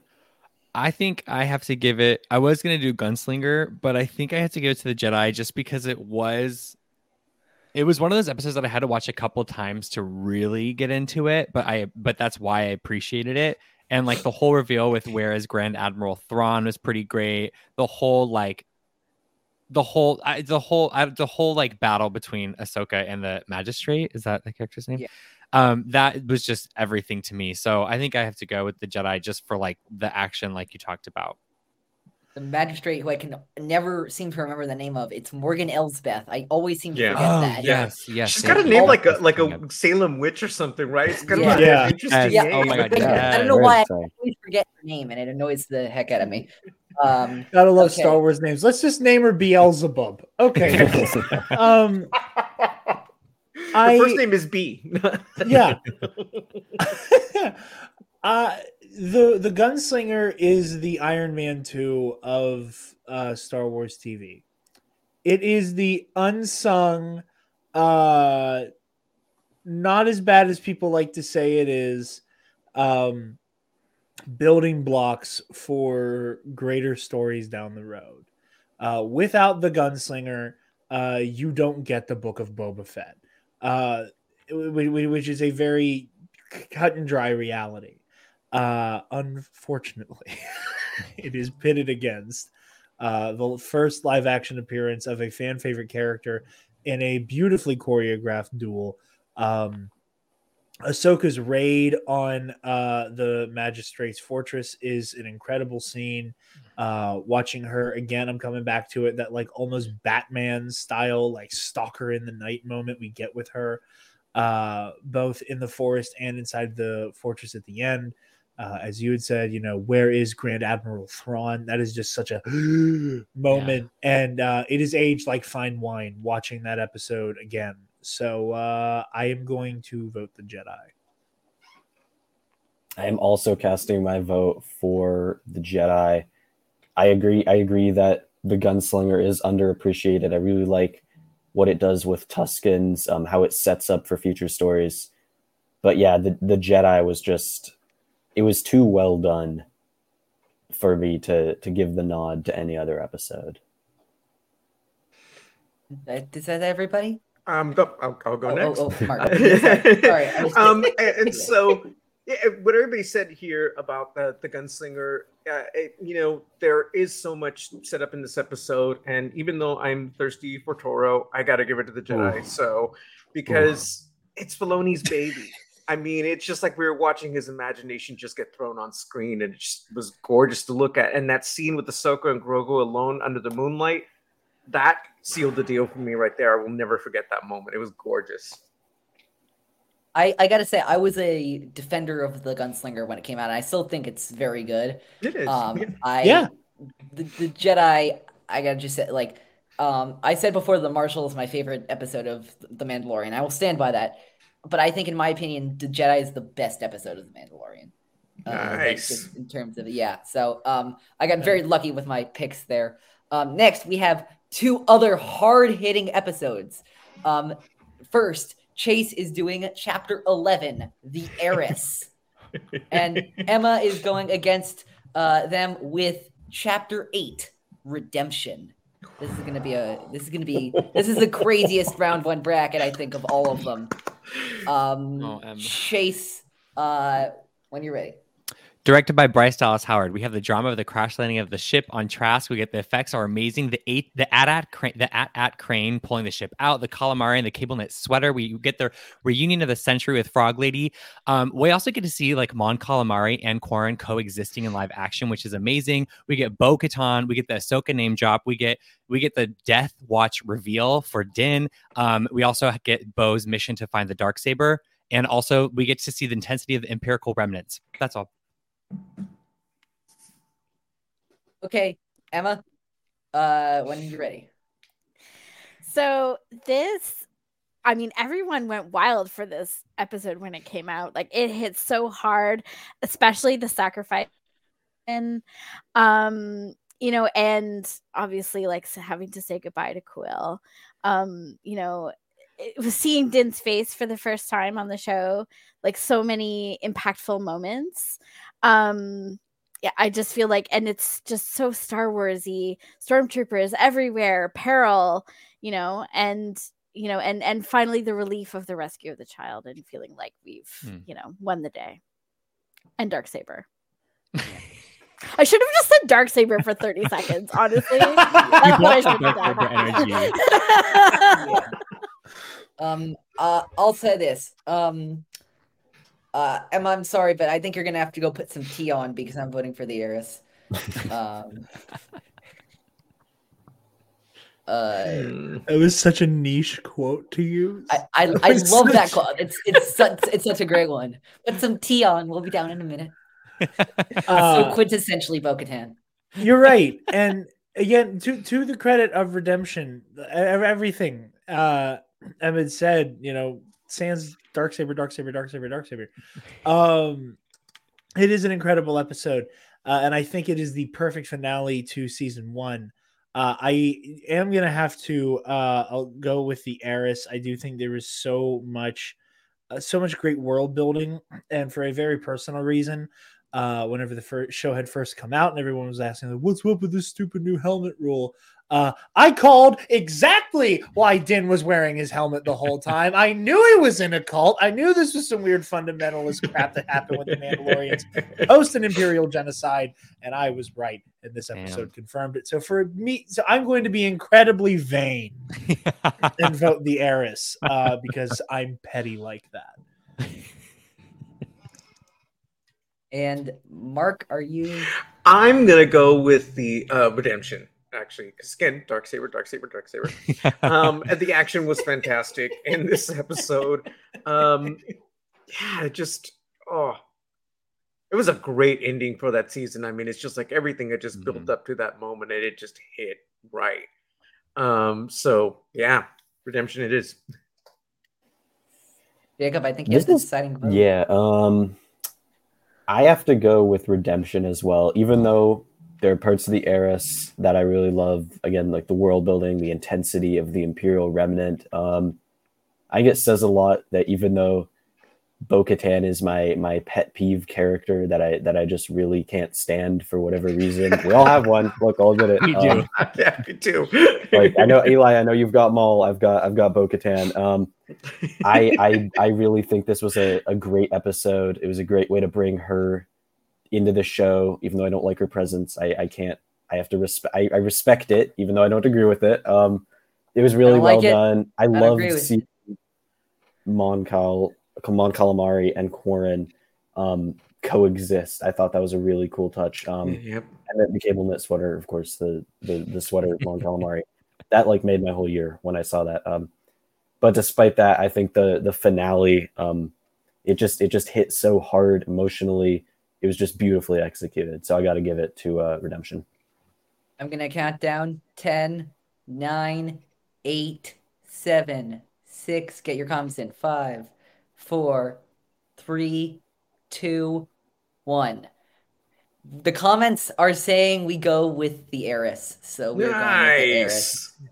I think I have to give it. I was gonna do Gunslinger, but I think I had to give it to the Jedi just because it was. It was one of those episodes that I had to watch a couple times to really get into it, but I but that's why I appreciated it. And like the whole reveal with where is Grand Admiral Thrawn was pretty great. The whole like the whole I, the whole I, the whole like battle between Ahsoka and the magistrate is that the character's name? Yeah. Um, that was just everything to me. So I think I have to go with the Jedi just for like the action, like you talked about. The magistrate who I can never seem to remember the name of. It's Morgan Elsbeth. I always seem to Yeah. forget Oh, that. yes, yes. She's thank got a name like a like a. Salem witch or something, right? It's kind Yeah. of like Yeah. an interesting Yeah. name. Oh my God, I, yeah. I don't know very why I always forget her name, and it annoys the heck out of me. Um, Gotta love Okay. Star Wars names. Let's just name her Beelzebub. Okay. um, I first name is B. yeah. uh the the gunslinger is the Iron Man 2 of uh Star Wars TV. It is the unsung uh not as bad as people like to say it is um building blocks for greater stories down the road. Uh without the gunslinger, uh you don't get the book of Boba Fett. Uh wh- wh- which is a very cut and dry reality. Uh, unfortunately, it is pitted against uh, the first live action appearance of a fan favorite character in a beautifully choreographed duel. Um, Ahsoka's raid on uh, the Magistrate's fortress is an incredible scene. Uh, watching her again, I'm coming back to it. That like almost Batman style, like stalker in the night moment we get with her uh, both in the forest and inside the fortress at the end. Uh, as you had said, you know, where is Grand Admiral Thrawn? That is just such a moment, and uh, it is aged like fine wine. Watching that episode again, so uh, I am going to vote the Jedi. I am also casting my vote for the Jedi. I agree. I agree that the gunslinger is underappreciated. I really like what it does with Tuskens, um, how it sets up for future stories. But yeah, the the Jedi was just it was too well done for me to to give the nod to any other episode. That- Is that everybody? Um, the- I'll, I'll go Oh, next. oh, oh, Mark. Sorry, sorry, um, and, and so yeah, what everybody said here about the the gunslinger, uh, it, you know, there is so much set up in this episode, and even though I'm thirsty for Toro, I got to give it to the Jedi. Ooh. So because it's Filoni's baby. I mean, it's just like we were watching his imagination just get thrown on screen, and it just was gorgeous to look at. And that scene with Ahsoka and Grogu alone under the moonlight, that sealed the deal for me right there. I will never forget that moment. It was gorgeous. I, I gotta say, I was a defender of the gunslinger when it came out, and I still think it's very good. It is. Um, I Yeah. the, the Jedi. I gotta just say, like, um, I said before, the Marshal is my favorite episode of The Mandalorian. I will stand by that. But I think, in my opinion, the Jedi is the best episode of The Mandalorian. Uh, Nice. just in terms of yeah. So um, I got very lucky with my picks there. Um, next, we have two other hard hitting episodes. Um, first, Chase is doing chapter 11, The Heiress. and Emma is going against uh, them with chapter 8, Redemption. This is going to be a, this is going to be, this is the craziest round one bracket, I think, of all of them. Um, Oh, Chase, uh, when you're ready. Directed by Bryce Dallas Howard, we have the drama of the crash landing of the ship on Trask. We get the effects are amazing. The eight, the at crane, the AT-AT crane pulling the ship out, the calamari and the cable knit sweater. We get the reunion of the century with Frog Lady. Um, we also get to see like Mon Calamari and Quarren coexisting in live action, which is amazing. We get Bo Katan, we get the Ahsoka name drop, we get we get the Death Watch reveal for Din. Um, we also get Bo's mission to find the dark saber, and also we get to see the intensity of the empirical remnants. That's all. Okay, Emma, uh, when you're ready. So this, I mean, everyone went wild for this episode when it came out. Like it hit so hard, especially the sacrifice, and um, you know, and obviously like having to say goodbye to Kuiil. Um, you know, it was seeing Din's face for the first time on the show. Like so many impactful moments. Um, yeah, I just feel like, and it's just so Star Warsy. Stormtroopers everywhere, peril, you know, and you know, and and finally the relief of the rescue of the child, and feeling like we've, Hmm. you know, won the day. And dark saber. I should have just said dark saber for thirty seconds. Honestly, that's what I should have have Dark Saber done. Um, uh, I'll say this. Um, uh, Emma, I'm sorry, but I think you're gonna have to go put some tea on because I'm voting for the heiress. Um, uh, Hmm. It was such a niche quote to use. I, I, I was love that quote. It's it's such it's such a great one. Put some tea on. We'll be down in a minute. Uh, so quintessentially Bo-Katan. You're right, and again, to to the credit of redemption, everything. Uh, Emmett said, you know, Sans Dark Saber, Dark Saber, Dark Saber, Dark Saber. Um, it is an incredible episode, uh, and I think it is the perfect finale to season one. Uh, I am gonna have to uh, I'll go with the heiress. I do think there is so much, uh, so much great world building, and for a very personal reason, uh, whenever the first show had first come out, and everyone was asking, "What's up with this stupid new helmet rule?" Uh, I called exactly why Din was wearing his helmet the whole time. I knew he was in a cult. I knew this was some weird fundamentalist crap that happened with the Mandalorians post an Imperial genocide, and I was right. And this episode Damn. confirmed it. So for me, so I'm going to be incredibly vain and vote the heiress uh, because I'm petty like that. And Mark, are you? I'm gonna go with the uh, redemption. Actually, because again, dark saber, dark saber, dark saber. Um, and the action was fantastic in this episode. Um, yeah, it just oh, it was a great ending for that season. I mean, it's just like everything had just built Mhm. up to that moment, and it just hit right. Um, so yeah, redemption it is. Jacob, I think you have This the is- deciding vote. Yeah, um I have to go with Redemption as well, even though there are parts of the Heiress that I really love. Again, like the world building, the intensity of the Imperial Remnant. Um I think it says a lot that even though Bo Katan is my my pet peeve character that I that I just really can't stand for whatever reason. We all have one. Look, I'll admit it. We do. Um, I'm happy too. like I know Eli, I know you've got Maul, I've got I've got Bo Katan. Um I, I I really think this was a, a great episode. It was a great way to bring her into the show, even though I don't like her presence. I, I can't I have to respect I, I respect it, even though I don't agree with it. Um it was really well like done. I, don't loved seeing Mon Cal Mon Calamari and Quarren um coexist. I thought that was a really cool touch. Um yep. and then the cable knit sweater, of course, the the the sweater of Mon Calamari. That like made my whole year when I saw that. Um, but despite that, I think the the finale, um, it just it just hit so hard emotionally. It was just beautifully executed. So I got to give it to uh, Redemption. I'm gonna count down 10, 9, 8, 7, 6. Get your comments in. 5, 4, 3, 2, 1. The comments are saying we go with the heiress. So we're going with the heiress. Nice.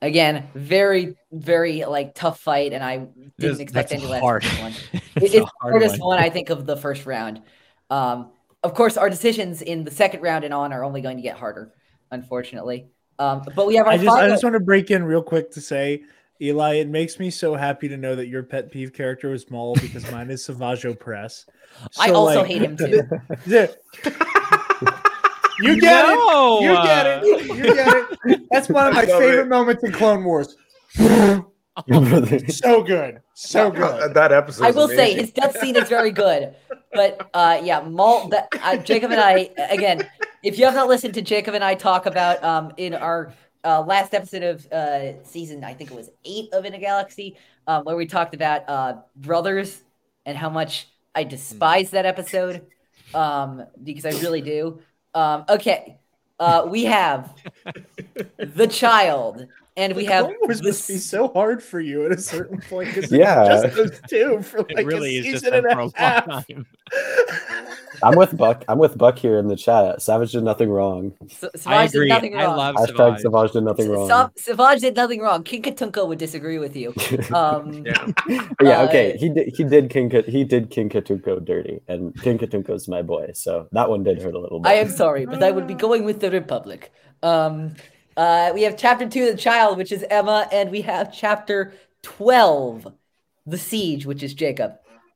Again, very, very like tough fight, and I didn't This- expect any less. hard. one. It's It- a it's the hardest one. one I think of the first round. Um, of course, our decisions in the second round and on are only going to get harder, unfortunately. Um, but we have our I just I just want to break in real quick to say, Eli, it makes me so happy to know that your pet peeve character was Maul because mine is Savage Opress. I also like, hate him too. you get No, it. You get it. You get it. That's one of my favorite it. moments in Clone Wars. so good. So good. that episode. I is will say amazing. his death scene is very good, but uh, yeah, Maul. That uh, Jacob and I again. If you have not listened to Jacob and I talk about um in our uh, last episode of uh season, I think it was eight of In a Galaxy, um, where we talked about uh brothers and how much I despise that episode, um because I really do. Um, okay, uh, we have the child, and we have Clone Wars the must be so hard for you at a certain point because Yeah. just those two for like It really a is just season and a a long half. time. I'm with Buck. I'm with Buck here in the chat. Savage did nothing wrong. S- I Savage did agree. nothing I wrong. love Hashtag Savage. Savage did nothing wrong. Sa- Savage did nothing wrong. King Katuunko would disagree with you. Um, Yeah. Yeah, okay. He did. He did King. Ka- He did King Katuunko dirty, and King Katuunko's my boy. So that one did hurt a little bit. I am sorry, but I would be going with the Republic. Um, uh, we have chapter two, the child, which is Emma, and we have chapter twelve, the siege, which is Jacob.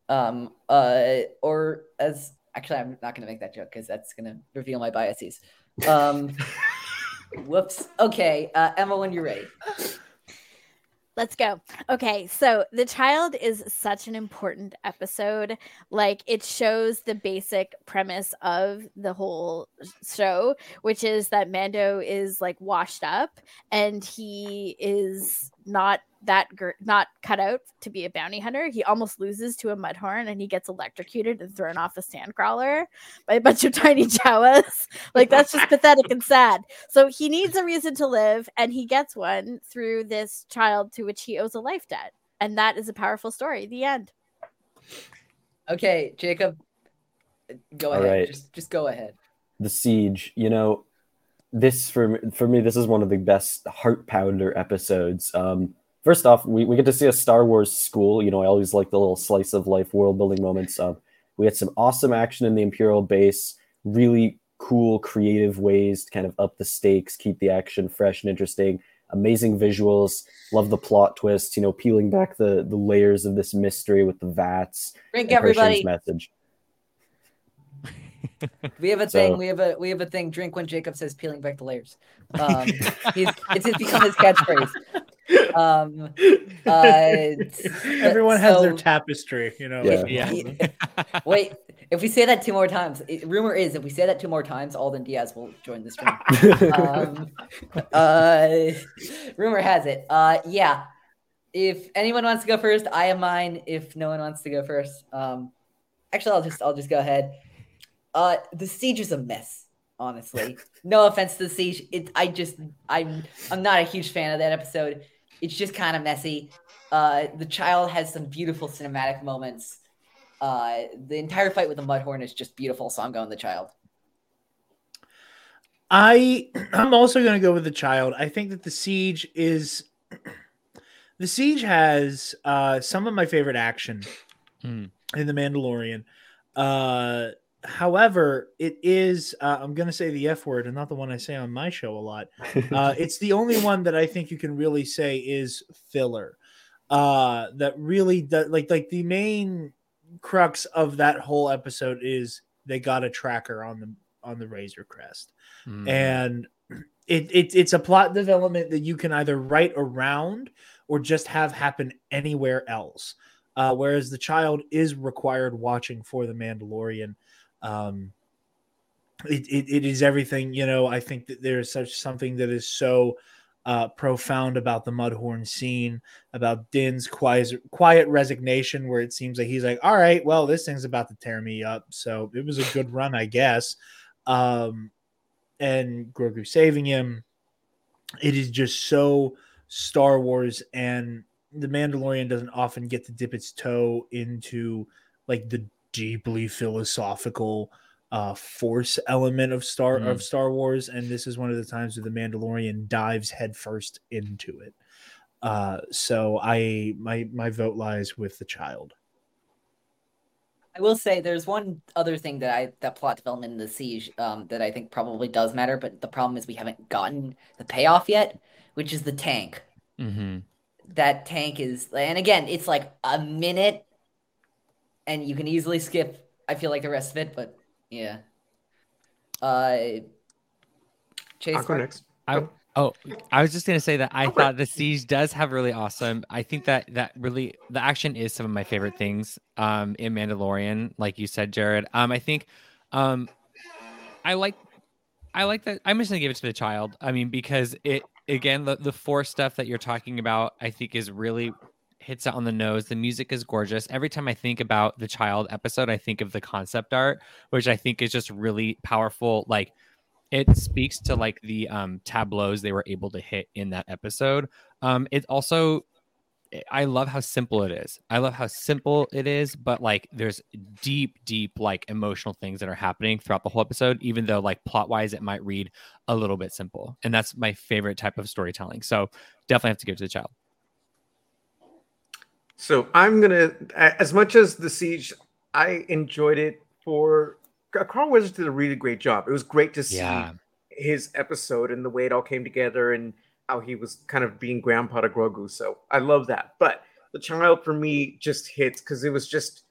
Um, uh, or as actually, I'm not going to make that joke because that's going to reveal my biases. Um, whoops. Okay, uh, Emma, when you're ready. Let's go. Okay, so The Child is such an important episode. Like, it shows the basic premise of the whole show, which is that Mando is like washed up and he is not that gir- not cut out to be a bounty hunter. He almost loses to a mudhorn and he gets electrocuted and thrown off a sandcrawler by a bunch of tiny Jawas. like that's just pathetic and sad. So he needs a reason to live and he gets one through this child to which he owes a life debt. And that is a powerful story. The end. Okay, Jacob, go All ahead. right. Just just go ahead. the siege you know this for for me this is one of the best heart pounder episodes um first off we, we get to see a star wars school you know i always like the little slice of life world building moments um we had some awesome action in the imperial base really cool creative ways to kind of up the stakes keep the action fresh and interesting amazing visuals love the plot twist you know peeling back the the layers of this mystery with the vats Drink everybody. message We have a So- thing. We have a we have a thing. Drink when Jacob says peeling back the layers. Um, he's, it's his, become his catchphrase. Um, uh, Everyone has their tapestry, you know. Yeah. Yeah. Wait, if we say that two more times, it, rumor is if we say that two more times, Alden Diaz will join the stream. um, uh, rumor has it. Uh, yeah. If anyone wants to go first, I have mine. If no one wants to go first, um, actually, I'll just I'll just go ahead. Uh, the siege is a mess. Honestly, no offense to the siege. It I just I'm I'm not a huge fan of that episode. It's just kind of messy. Uh, the child has some beautiful cinematic moments. Uh, the entire fight with the Mudhorn is just beautiful, so I'm going the child. I I'm also going to go with the child. I think that the siege is the siege has uh, some of my favorite action Hmm. in the Mandalorian. Uh, however, it is uh, I'm going to say the F word and not the one I say on my show a lot. Uh, it's the only one that I think you can really say is filler. Uh, that really does like like the main crux of that whole episode is they got a tracker on the on the Razor Crest Mm. and it, it it's a plot development that you can either write around or just have happen anywhere else. Uh, whereas the child is required watching for the Mandalorian. Um, it, it, it is everything, you know. I think that there is such something that is so uh, profound about the Mudhorn scene, about Din's quiet, quiet resignation, where it seems like he's like, all right, well, this thing's about to tear me up. So it was a good run, I guess. Um, and Grogu saving him. It is just so Star Wars, and the Mandalorian doesn't often get to dip its toe into like the deeply philosophical uh force element of Star Mm. of Star Wars, and this is one of the times where the Mandalorian dives headfirst into it. Uh so I my my vote lies with the child. I will say there's one other thing that I that plot development in the siege um, that I think probably does matter, but the problem is we haven't gotten the payoff yet, which is the tank. Mhm. That tank is, and again, it's like a minute, and you can easily skip. I feel like the rest of it, but yeah. Uh, Chase, I'll go next. I, oh, I was just gonna say that I Okay. thought the siege does have really awesome. I think that that really the action is some of my favorite things um in Mandalorian, like you said, Jared. Um, I think um I like I like that. I'm just gonna give it to the child. I mean, because it again the the force stuff that you're talking about, I think is really hits it on the nose. The music is gorgeous. Every time I think about the child episode, I think of the concept art, which I think is just really powerful. Like it speaks to like the um tableaus they were able to hit in that episode. Um it also I love how simple it is. I love how simple it is, but like there's deep, deep like emotional things that are happening throughout the whole episode, even though like plot wise it might read a little bit simple. And that's my favorite type of storytelling. So definitely have to give to the child. So I'm gonna, as much as the siege, I enjoyed it for Carl Weathers did a really great job. It was great to see Yeah. his episode and the way it all came together and how he was kind of being grandpa to Grogu. So I love that. But the child for me just hits because it was just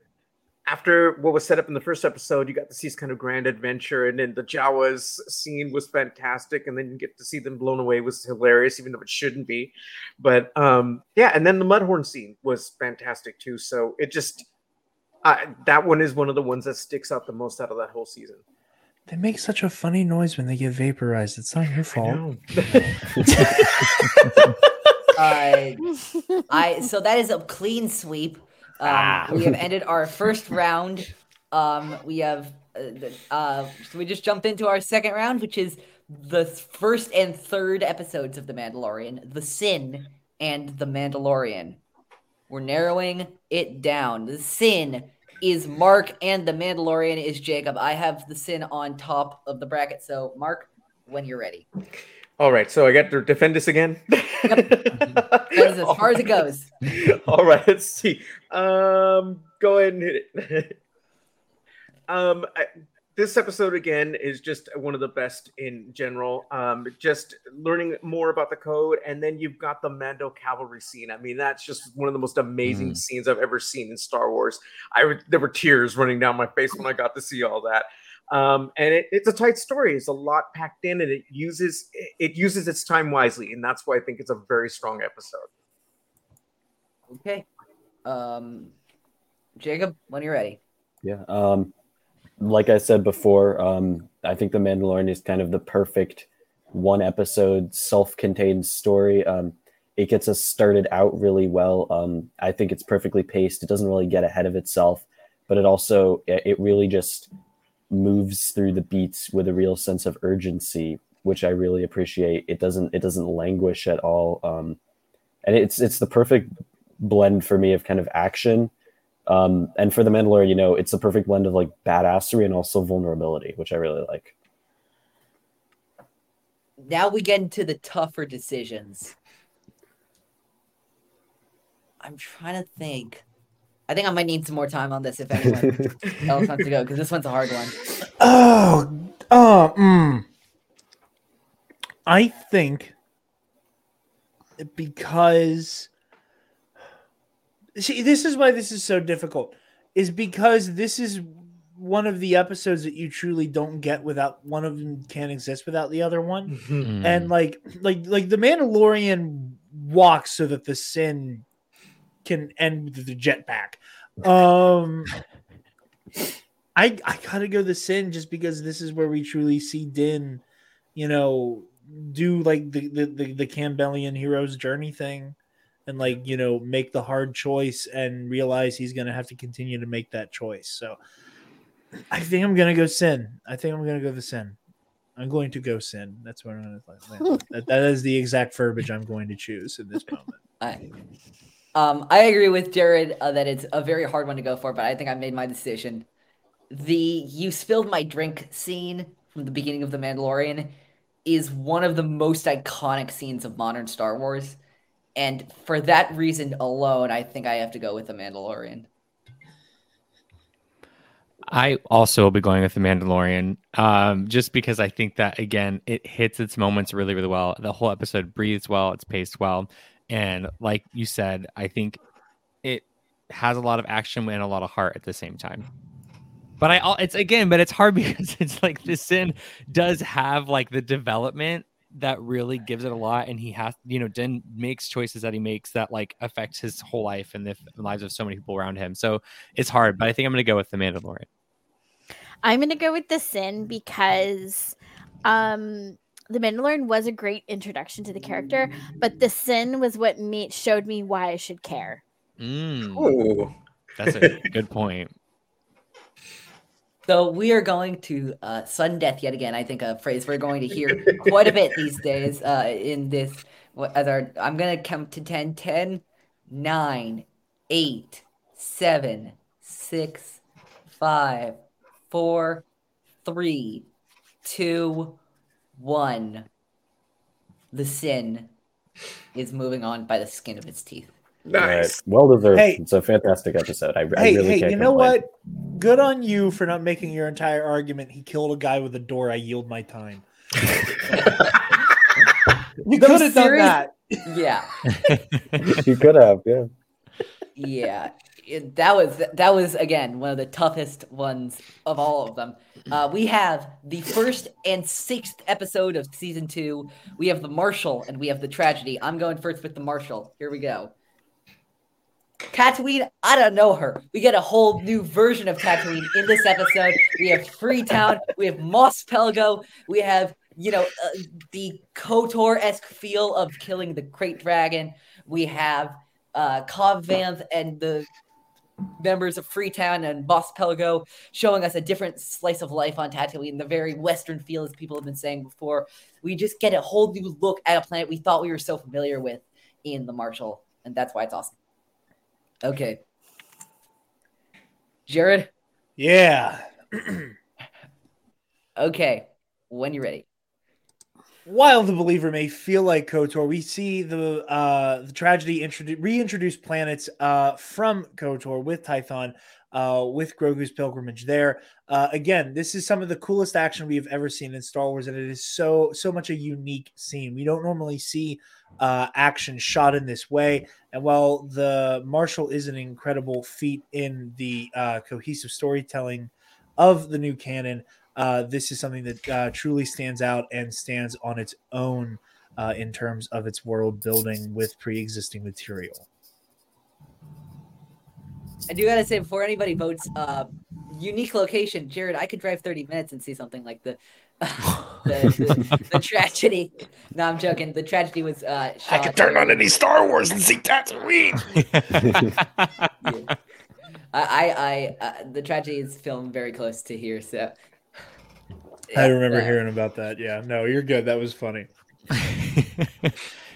after what was set up in the first episode, you got to see this kind of grand adventure, and then the Jawas scene was fantastic, and then you get to see them blown away was hilarious, even though it shouldn't be. But um, yeah, and then the Mudhorn scene was fantastic too. So it just uh, that one is one of the ones that sticks out the most out of that whole season. They make such a funny noise when they get vaporized. It's not your fault. Uh, I so that is a clean sweep. Um, Ah. We have ended our first round. Um, we have uh, uh, so we just jumped into our second round, which is the first and third episodes of The Mandalorian, The Sin and The Mandalorian. We're narrowing it down. The Sin is Mark, and The Mandalorian is Jacob. I have The Sin on top of the bracket. So, Mark, when you're ready, All right, so I got to defend this again. that is as far as it goes. All right, let's see. Um, go ahead and hit it. um, I, this episode again is just one of the best in general. Um, just learning more about the code, and then you've got the Mando cavalry scene. I mean, that's just one of the most amazing Mm. scenes I've ever seen in Star Wars. I there were tears running down my face when I got to see all that. Um, and it, it's a tight story. It's a lot packed in, and it uses it, it uses its time wisely, and that's why I think it's a very strong episode. Okay. Um, Jacob, when you're ready. Yeah. Um, like I said before, um, I think The Mandalorian is kind of the perfect one episode self-contained story. Um, it gets us started out really well. Um, I think it's perfectly paced. It doesn't really get ahead of itself, but it also it it really just moves through the beats with a real sense of urgency, which I really appreciate. It doesn't it doesn't languish at all. Um, and it's it's the perfect blend for me of kind of action um, and for the Mandalorian, you know, it's the perfect blend of like badassery and also vulnerability, which I really like. Now we get into the tougher decisions. I'm trying to think. I think I might need some more time on this if anyone else wants to go because this one's a hard one. Oh, oh, mm. I think because see, this is why this is so difficult. Is because this is one of the episodes that you truly don't get without one of them can't exist without the other one. Mm. and like like like the Mandalorian walks so that the sin can end with the jetpack. Um, I I gotta go the sin just because this is where we truly see Din, you know, do like the the the, the Campbellian hero's journey thing. And like you know, make the hard choice and realize he's gonna have to continue to make that choice. So, I think I'm gonna go sin. I think I'm gonna go the sin. I'm going to go sin. That's what I'm going to that, that is the exact verbiage I'm going to choose in this moment. I, um, I agree with Jared uh, that it's a very hard one to go for, but I think I made my decision. The you spilled my drink scene from the beginning of The Mandalorian is one of the most iconic scenes of modern Star Wars. And for that reason alone, I think I have to go with The Mandalorian. I also will be going with the Mandalorian, um, just because I think that again it hits its moments really, really well. The whole episode breathes well, it's paced well, and like you said, I think it has a lot of action and a lot of heart at the same time. But I, it's again, but it's hard because it's like the sin does have like the development that really gives it a lot, and he has, you know, Din makes choices that he makes that like affects his whole life and the lives of so many people around him. So it's hard, but I think I'm going to go with the Mandalorian. I'm gonna go with the sin because um the Mandalorian was a great introduction to the character, but the sin was what made showed me why I should care. Mm, Oh, that's a good point. So we are going to uh, sudden death yet again. I think a phrase we're going to hear quite a bit these days uh, in this. As our, I'm going to count to 10, 10, 9, 8, 7, 6, 5, 4, 3, 2, 1. The sin is moving on by the skin of its teeth. nice. Well deserved. Hey. it's a fantastic episode. I, I hey, really hey, can't you know complain. what? Good on you for not making your entire argument. He killed a guy with a door. I yield my time. You could have done that. Yeah. you could have, yeah. yeah it- that was that was again one of the toughest ones of all of them uh, we have the first and sixth episode of season two we have the marshal and we have the tragedy i'm going first with the marshal here we go Tatooine, I don't know her. We get a whole new version of Tatooine in this episode. We have Freetown, we have Mos Pelgo, we have, you know, uh, the KOTOR esque feel of killing the Krayt Dragon. We have uh, Cobb Vanth and the members of Freetown and Mos Pelgo showing us a different slice of life on Tatooine, the very Western feel, as people have been saying before. We just get a whole new look at a planet we thought we were so familiar with in the Marshal, and that's why it's awesome. Okay. Jared? Yeah. Okay. When you're ready. While the believer may feel like KOTOR, we see the uh, the tragedy introduce reintroduce planets uh, from KOTOR with Tython, uh, with Grogu's pilgrimage there. Uh, again, this is some of the coolest action we have ever seen in Star Wars, and it is so so much a unique scene. We don't normally see uh, action shot in this way. And while the Marshal is an incredible feat in the uh, cohesive storytelling of the new canon, uh, this is something that uh, truly stands out and stands on its own uh, in terms of its world building with pre-existing material. I do gotta say before anybody votes, uh, unique location, Jared. I could drive 30 minutes and see something like the the, the, the tragedy. No, I'm joking. The tragedy was. Uh, I could turn on any Star Wars and see Tatooine. Yeah. I, I, I uh, the tragedy is filmed very close to here, so. I remember uh, hearing about that. Yeah, no, you're good. That was funny.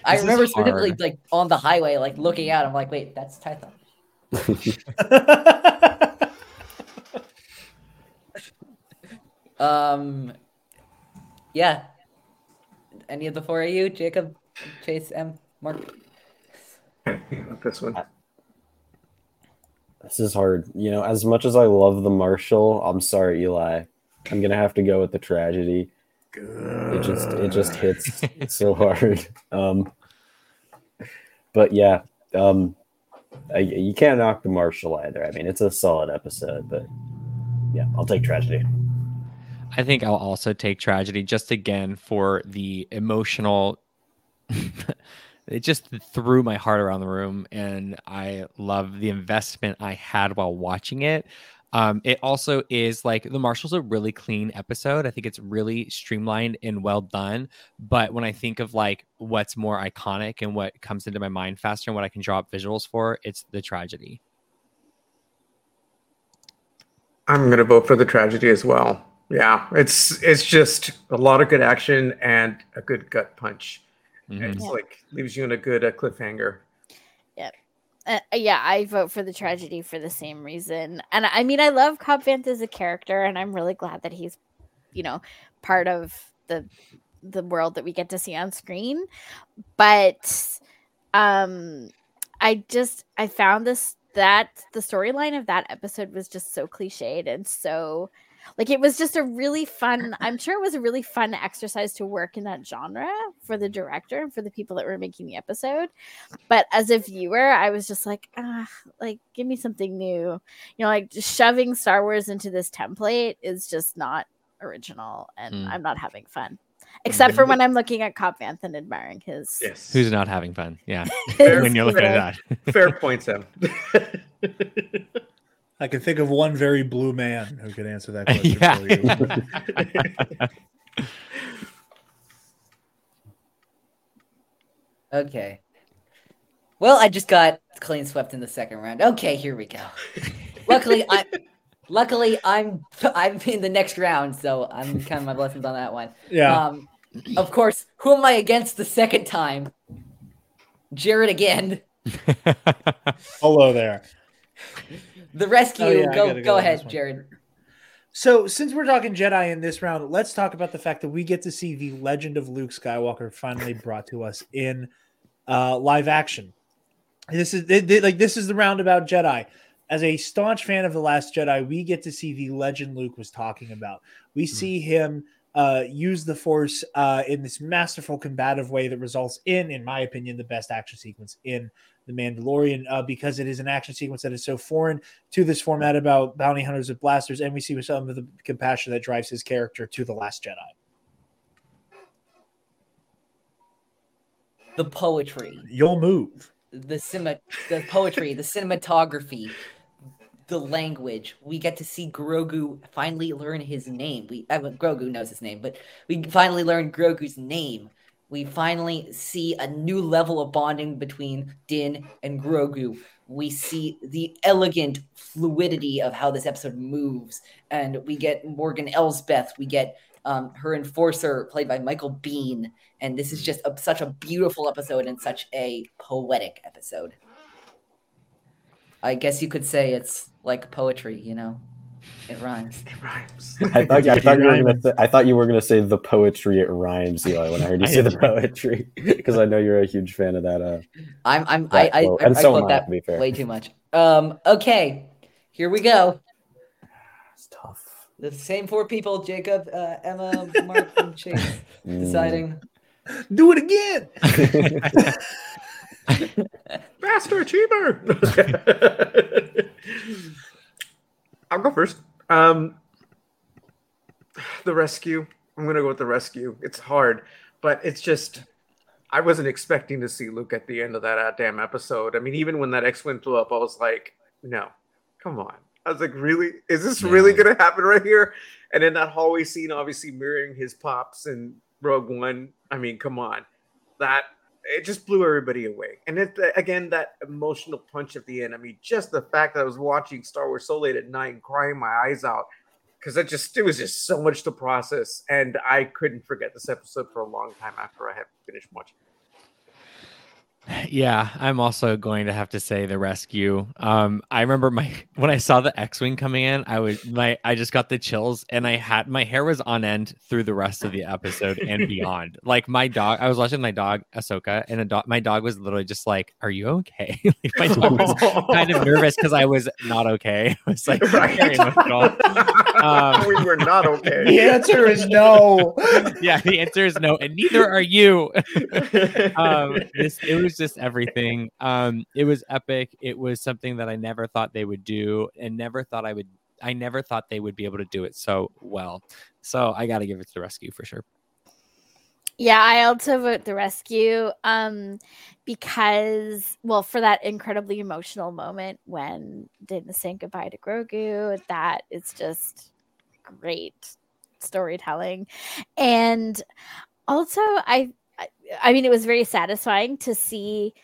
I remember specifically hard. like on the highway, like looking out. I'm like, wait, that's Tython. Um, yeah. Any of the four of you, Jacob, Chase, M, Mark? this one. This is hard. You know, as much as I love the Marshal, I'm sorry, Eli. I'm gonna have to go with the tragedy. It just it just hits so hard. Um, but yeah, um, I, you can't knock the Marshal either. I mean, it's a solid episode, but yeah, I'll take tragedy. I think I'll also take tragedy just again for the emotional. it just threw my heart around the room, and I love the investment I had while watching it. Um, it also is like the Marshal's a really clean episode. I think it's really streamlined and well done. But when I think of like what's more iconic and what comes into my mind faster and what I can draw up visuals for, it's the tragedy. I'm gonna vote for the tragedy as well. Yeah, it's it's just a lot of good action and a good gut punch. Mhm. It's Yeah. like leaves you in a good uh, cliffhanger. Uh, yeah, I vote for the tragedy for the same reason. And I mean, I love Cobb Vanth as a character, and I'm really glad that he's, you know, part of the the world that we get to see on screen. But um I just I found this that the storyline of that episode was just so cliched and so like it was just a really fun i'm sure it was a really fun exercise to work in that genre for the director and for the people that were making the episode but as a viewer i was just like ah, like give me something new you know like just shoving star wars into this template is just not original and Mm. i'm not having fun except for when i'm looking at Cobb Vanth and admiring his Yes. Who's not having fun? Yeah. Fair- when you're looking at that. Fair point, Sam. I can think of one very blue man who could answer that question Yeah. for you. Okay. Well, I just got clean swept in the second round. Okay, here we go. luckily, I luckily I'm I'm in the next round, so I'm kind of my blessings on that one. Yeah. Um, of course, who am I against the second time? Jared again. Hello there. The rescue. Oh, yeah, go go go ahead. Jared. So, since we're talking Jedi in this round, let's talk about the fact that we get to see the legend of Luke Skywalker finally brought to us in uh, live action. This is they- they- like this is the roundabout Jedi. As a staunch fan of the Last Jedi, we get to see the legend Luke was talking about. We see him uh, use the Force uh, in this masterful, combative way that results in, in my opinion, the best action sequence in the Mandalorian uh, because it is an action sequence that is so foreign to this format about bounty hunters with blasters, and we see with some of the compassion that drives his character to the Last Jedi. The poetry, You'll move. the cinema, the poetry, the cinematography, the language. We get to see Grogu finally learn his name. We I mean, Grogu knows his name, but we finally learn Grogu's name. We finally see a new level of bonding between Din and Grogu. We see the elegant fluidity of how this episode moves, and we get Morgan Elsbeth. We get um, her enforcer, played by Michael Biehn, and this is just a, such a beautiful episode and such a poetic episode. I guess you could say it's like poetry, you know. It rhymes. It rhymes. I thought, I thought you were gonna. Th- I thought you were gonna say the poetry. It rhymes, Eli. When I heard you say the poetry, because I know you're a huge fan of that. Uh, I'm. I'm. I. that I, quote. I, and I so quote I, that to be fair. way too much. Um. Okay. Here we go. It's tough. The same four people: Jacob, uh, Emma, Mark, and Chase. Mm. Deciding. Do it again. Faster, achiever. I'll go first. Um, the rescue. I'm gonna go with the rescue. It's hard, but it's just I wasn't expecting to see Luke at the end of that damn episode. I mean, even when that X-wing flew up, I was like, no, come on. I was like, really? Is this really gonna happen right here? And then that hallway scene, obviously mirroring his pops and Rogue One. I mean, come on, that it just blew everybody away. And it again that emotional punch at the end. I mean, just the fact that I was watching Star Wars so late at night and crying my eyes out because it just it was just so much to process, and I couldn't forget this episode for a long time after I had finished watching. Yeah, I'm also going to have to say the rescue. Um, I remember my when I saw the X-wing coming in, I was my I just got the chills, and I had my hair was on end through the rest of the episode and beyond. Like my dog, I was watching my dog Ahsoka, and a dog, my dog was literally just like, "Are you okay?" like my dog was kind of nervous because I was not okay. I was like Right. very emotional. Um, we were not okay. The answer is no. yeah, the answer is no, and neither are you. um this it was just everything. Um it was epic. It was something that i never thought they would do and never thought i would i never thought they would be able to do it so well. So i gotta give it to the rescue for sure. Yeah, I also vote the rescue um because well for that incredibly emotional moment when Din saying goodbye to Grogu that is just great storytelling. And also I I, I mean it was very satisfying to see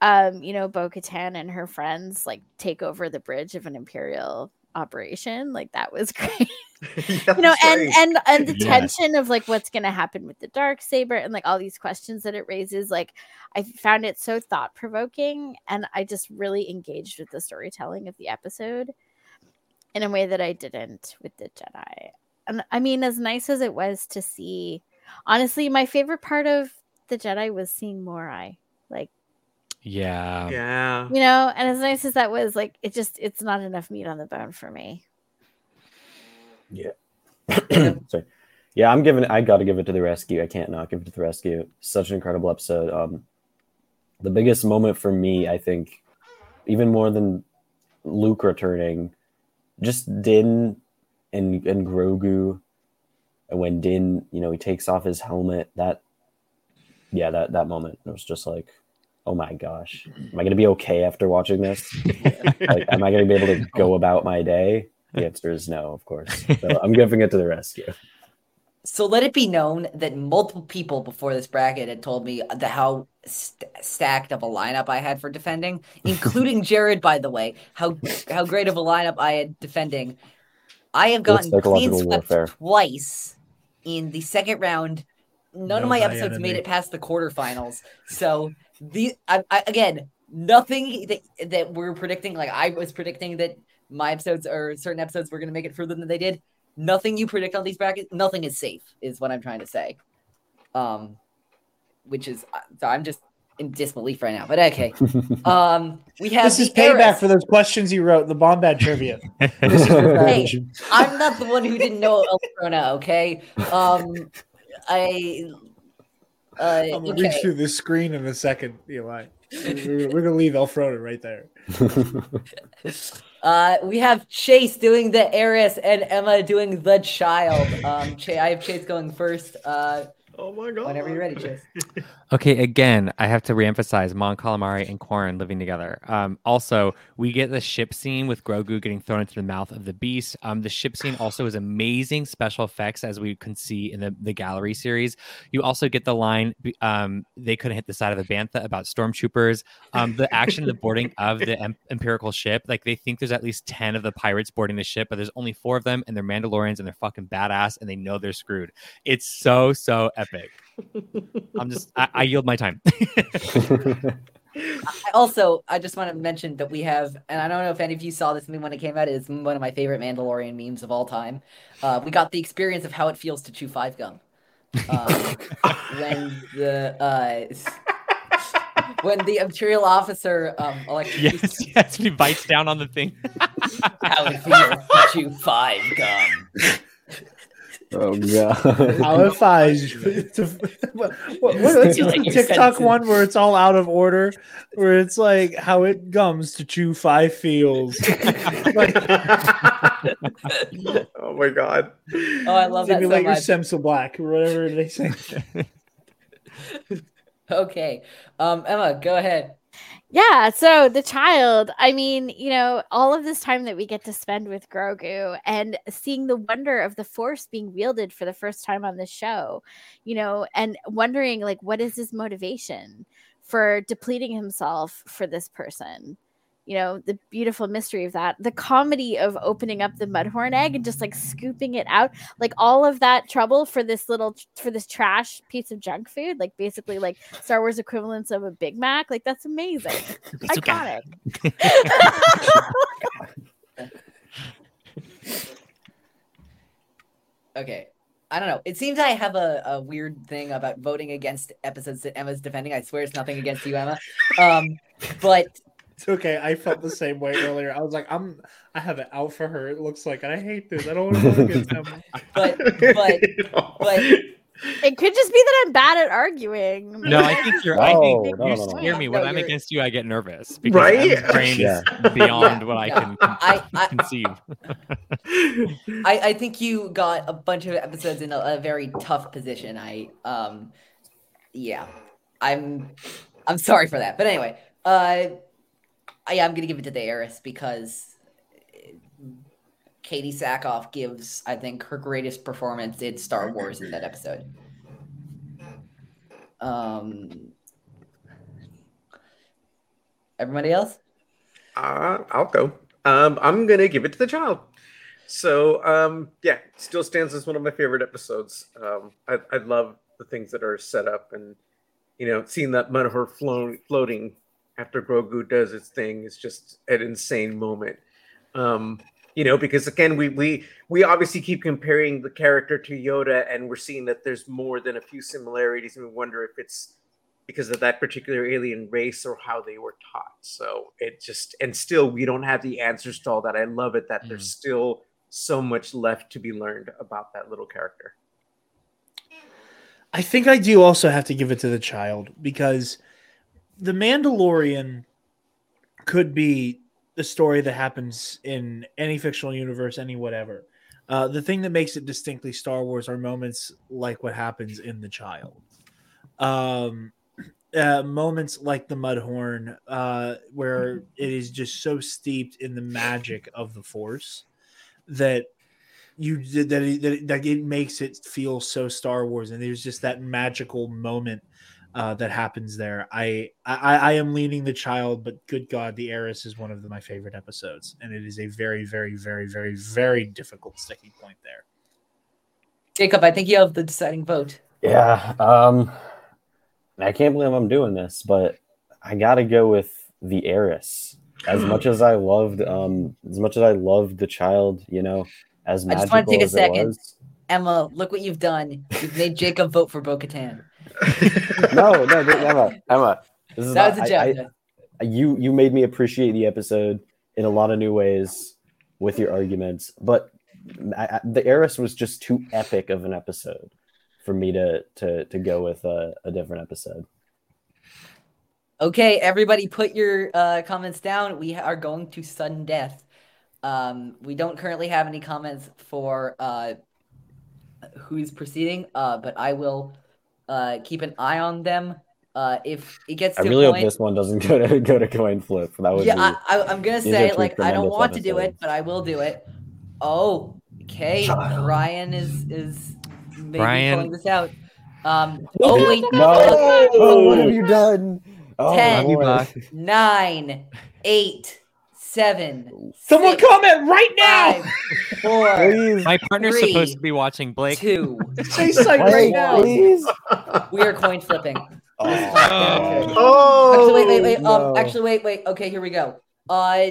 um you know Bo-Katan and her friends like take over the bridge of an imperial operation like that was great Yeah, you know and same. and and the Yes. tension of like what's going to happen with the dark saber and like all these questions that it raises like i found it so thought provoking and i just really engaged with the storytelling of the episode in a way that i didn't with the jedi and i mean as nice as it was to see honestly my favorite part of the jedi was seeing morai like yeah yeah. you know and as nice as that was like it just it's not enough meat on the bone for me Yeah. Sorry. Yeah, I'm giving. I got to give it to the rescue. I can't not give it to the rescue. Such an incredible episode. Um, the biggest moment for me, I think, even more than Luke returning, just Din and and Grogu, and when Din, you know, he takes off his helmet. That, yeah, that that moment it was just like, oh my gosh, am I gonna be okay after watching this? Like, am I gonna be able to go oh. about my day? The answer is no, of course. So I'm giving it to the rescue. So let it be known that multiple people before this bracket had told me the how st- stacked of a lineup I had for defending, including Jared. By the way, how how great of a lineup I had defending. I have gotten clean psychological swept warfare. twice in the second round. None No of my thy episodes made enemy. it past the quarterfinals. So the I, I, again, nothing that that we're predicting. Like I was predicting that my episodes or certain episodes were going to make it further than they did. Nothing you predict on these brackets, nothing is safe, is what I'm trying to say. Um, which is so I'm just in disbelief right now. But okay. Um, we have This is payback heiress. for those questions you wrote, the Bombad trivia. Hey, I'm not the one who didn't know Elphrona, okay? Um, I. Uh, I'm gonna reach through this screen in a second, Eli. We're, we're gonna leave Elphrona right there. Uh, we have Chase doing the heiress and Emma doing the child. Um, Ch- I have Chase going first. Uh, Oh my god. Whenever you're ready, Chase. Okay, again, I have to reemphasize Mon Calamari and Quarren living together. Um, also, we get the ship scene with Grogu getting thrown into the mouth of the beast. Um, the ship scene also is amazing special effects, as we can see in the, the gallery series. You also get the line, um, they couldn't hit the side of the bantha about stormtroopers. Um, the action, of the boarding of the em- Empirical ship, like they think there's at least 10 of the pirates boarding the ship, but there's only four of them, and they're Mandalorians and they're fucking badass, and they know they're screwed. It's so, so epic. I'm just, I, I yield my time. I also, I just want to mention that we have, and I don't know if any of you saw this meme when it came out. It's one of my favorite Mandalorian memes of all time. Uh, we got the experience of how it feels to chew five gum. Um, when the uh, when the Imperial officer um, yes, yes, he bites down on the thing. how it feels to chew five gum. Oh god. How if I to, what, what, what's Feel like the TikTok sensitive. one where it's all out of order, where it's like how it gums to chew five feels. like, oh my god. Oh, I love that so simulate your much. Semsa Black or whatever they say. Okay, um, Emma, go ahead. Yeah, so the child, I mean, you know, all of this time that we get to spend with Grogu and seeing the wonder of the Force being wielded for the first time on the show, you know, and wondering, like, what is his motivation for depleting himself for this person? You know, the beautiful mystery of that, the comedy of opening up the mudhorn egg and just like scooping it out, like all of that trouble for this little, for this trash piece of junk food, like basically like Star Wars equivalents of a Big Mac. Like that's amazing. Iconic. Okay. I don't know. It seems I have a, a weird thing about voting against episodes that Emma's defending. I swear it's nothing against you, Emma. Um, but It's okay. I felt the same way earlier. I was like, I'm I have it out for her. It looks like, and I hate this. I don't want to vote against them. but but but It could just be that I'm bad at arguing. No, I think you're. I Oh, think no, you no, no. scare me. When I'm you're- against you, I get nervous because Right? Emma's brain Yeah. is beyond what I can I- I- conceive. I, I think you got a bunch of episodes in a, a very tough position. I um yeah. I'm I'm sorry for that. But anyway, uh I, I'm gonna give it to the heiress because Katee Sackhoff gives, I think, her greatest performance in Star Wars in that episode. Um everybody else? Uh, I'll go. Um, I'm gonna give it to the child. So um, yeah, still stands as one of my favorite episodes. Um, I, I love the things that are set up, and you know, seeing that Mudhor flow, floating after Grogu does its thing is just an insane moment. Um, you know, because again, we we we obviously keep comparing the character to Yoda, and we're seeing that there's more than a few similarities, and we wonder if it's because of that particular alien race or how they were taught. So it just and still we don't have the answers to all that. I love it that there's still so much left to be learned about that little character. I think I do also have to give it to the child because the Mandalorian could be the story that happens in any fictional universe, any whatever. Uh, the thing that makes it distinctly Star Wars are moments like what happens in the child. Um, uh, moments like the Mudhorn, uh, where it is just so steeped in the magic of the Force that you that it, that, it, that it makes it feel so Star Wars, and there's just that magical moment uh, that happens there. I, I I am leaning the child, but good God, the heiress is one of the, my favorite episodes, and it is a very very very very very difficult sticking point there. Jacob, I think you have the deciding vote. Yeah. Um I can't believe I'm doing this, but I gotta go with the heiress. As much as I loved um as much as I loved the child, you know, as I just wanna take a second. was. Emma, look what you've done. You've made Jacob vote for Bo Katan. No, no, no, Emma, Emma. This is That was not, a I- joke. I- you you made me appreciate the episode in a lot of new ways with your arguments, but I, I, the heiress was just too epic of an episode for me to to to go with a, a different episode. Okay, everybody, put your uh, comments down. We are going to sudden death. Um, we don't currently have any comments for uh, who's proceeding, uh, but I will uh, keep an eye on them. Uh, if it gets I really a hope this one doesn't go to go to coin flip. That would yeah, be. I, I, I'm gonna say like I don't tremendous want to do it, but I will do it. Oh, okay. Ryan is is maybe Ryan. pulling this out. Um. Oh wait. no! Oh, what have you done? Oh, Ten. Love you, boy. Buck. Nine, eight, seven, Someone six, comment right now. five, four, Please, My partner's Three. supposed to be watching Blake. two. Say something right now. please. We are coin flipping. Oh. Oh, Actually, wait, wait, wait. no. Um, actually, wait, wait. Okay, here we go. Uh,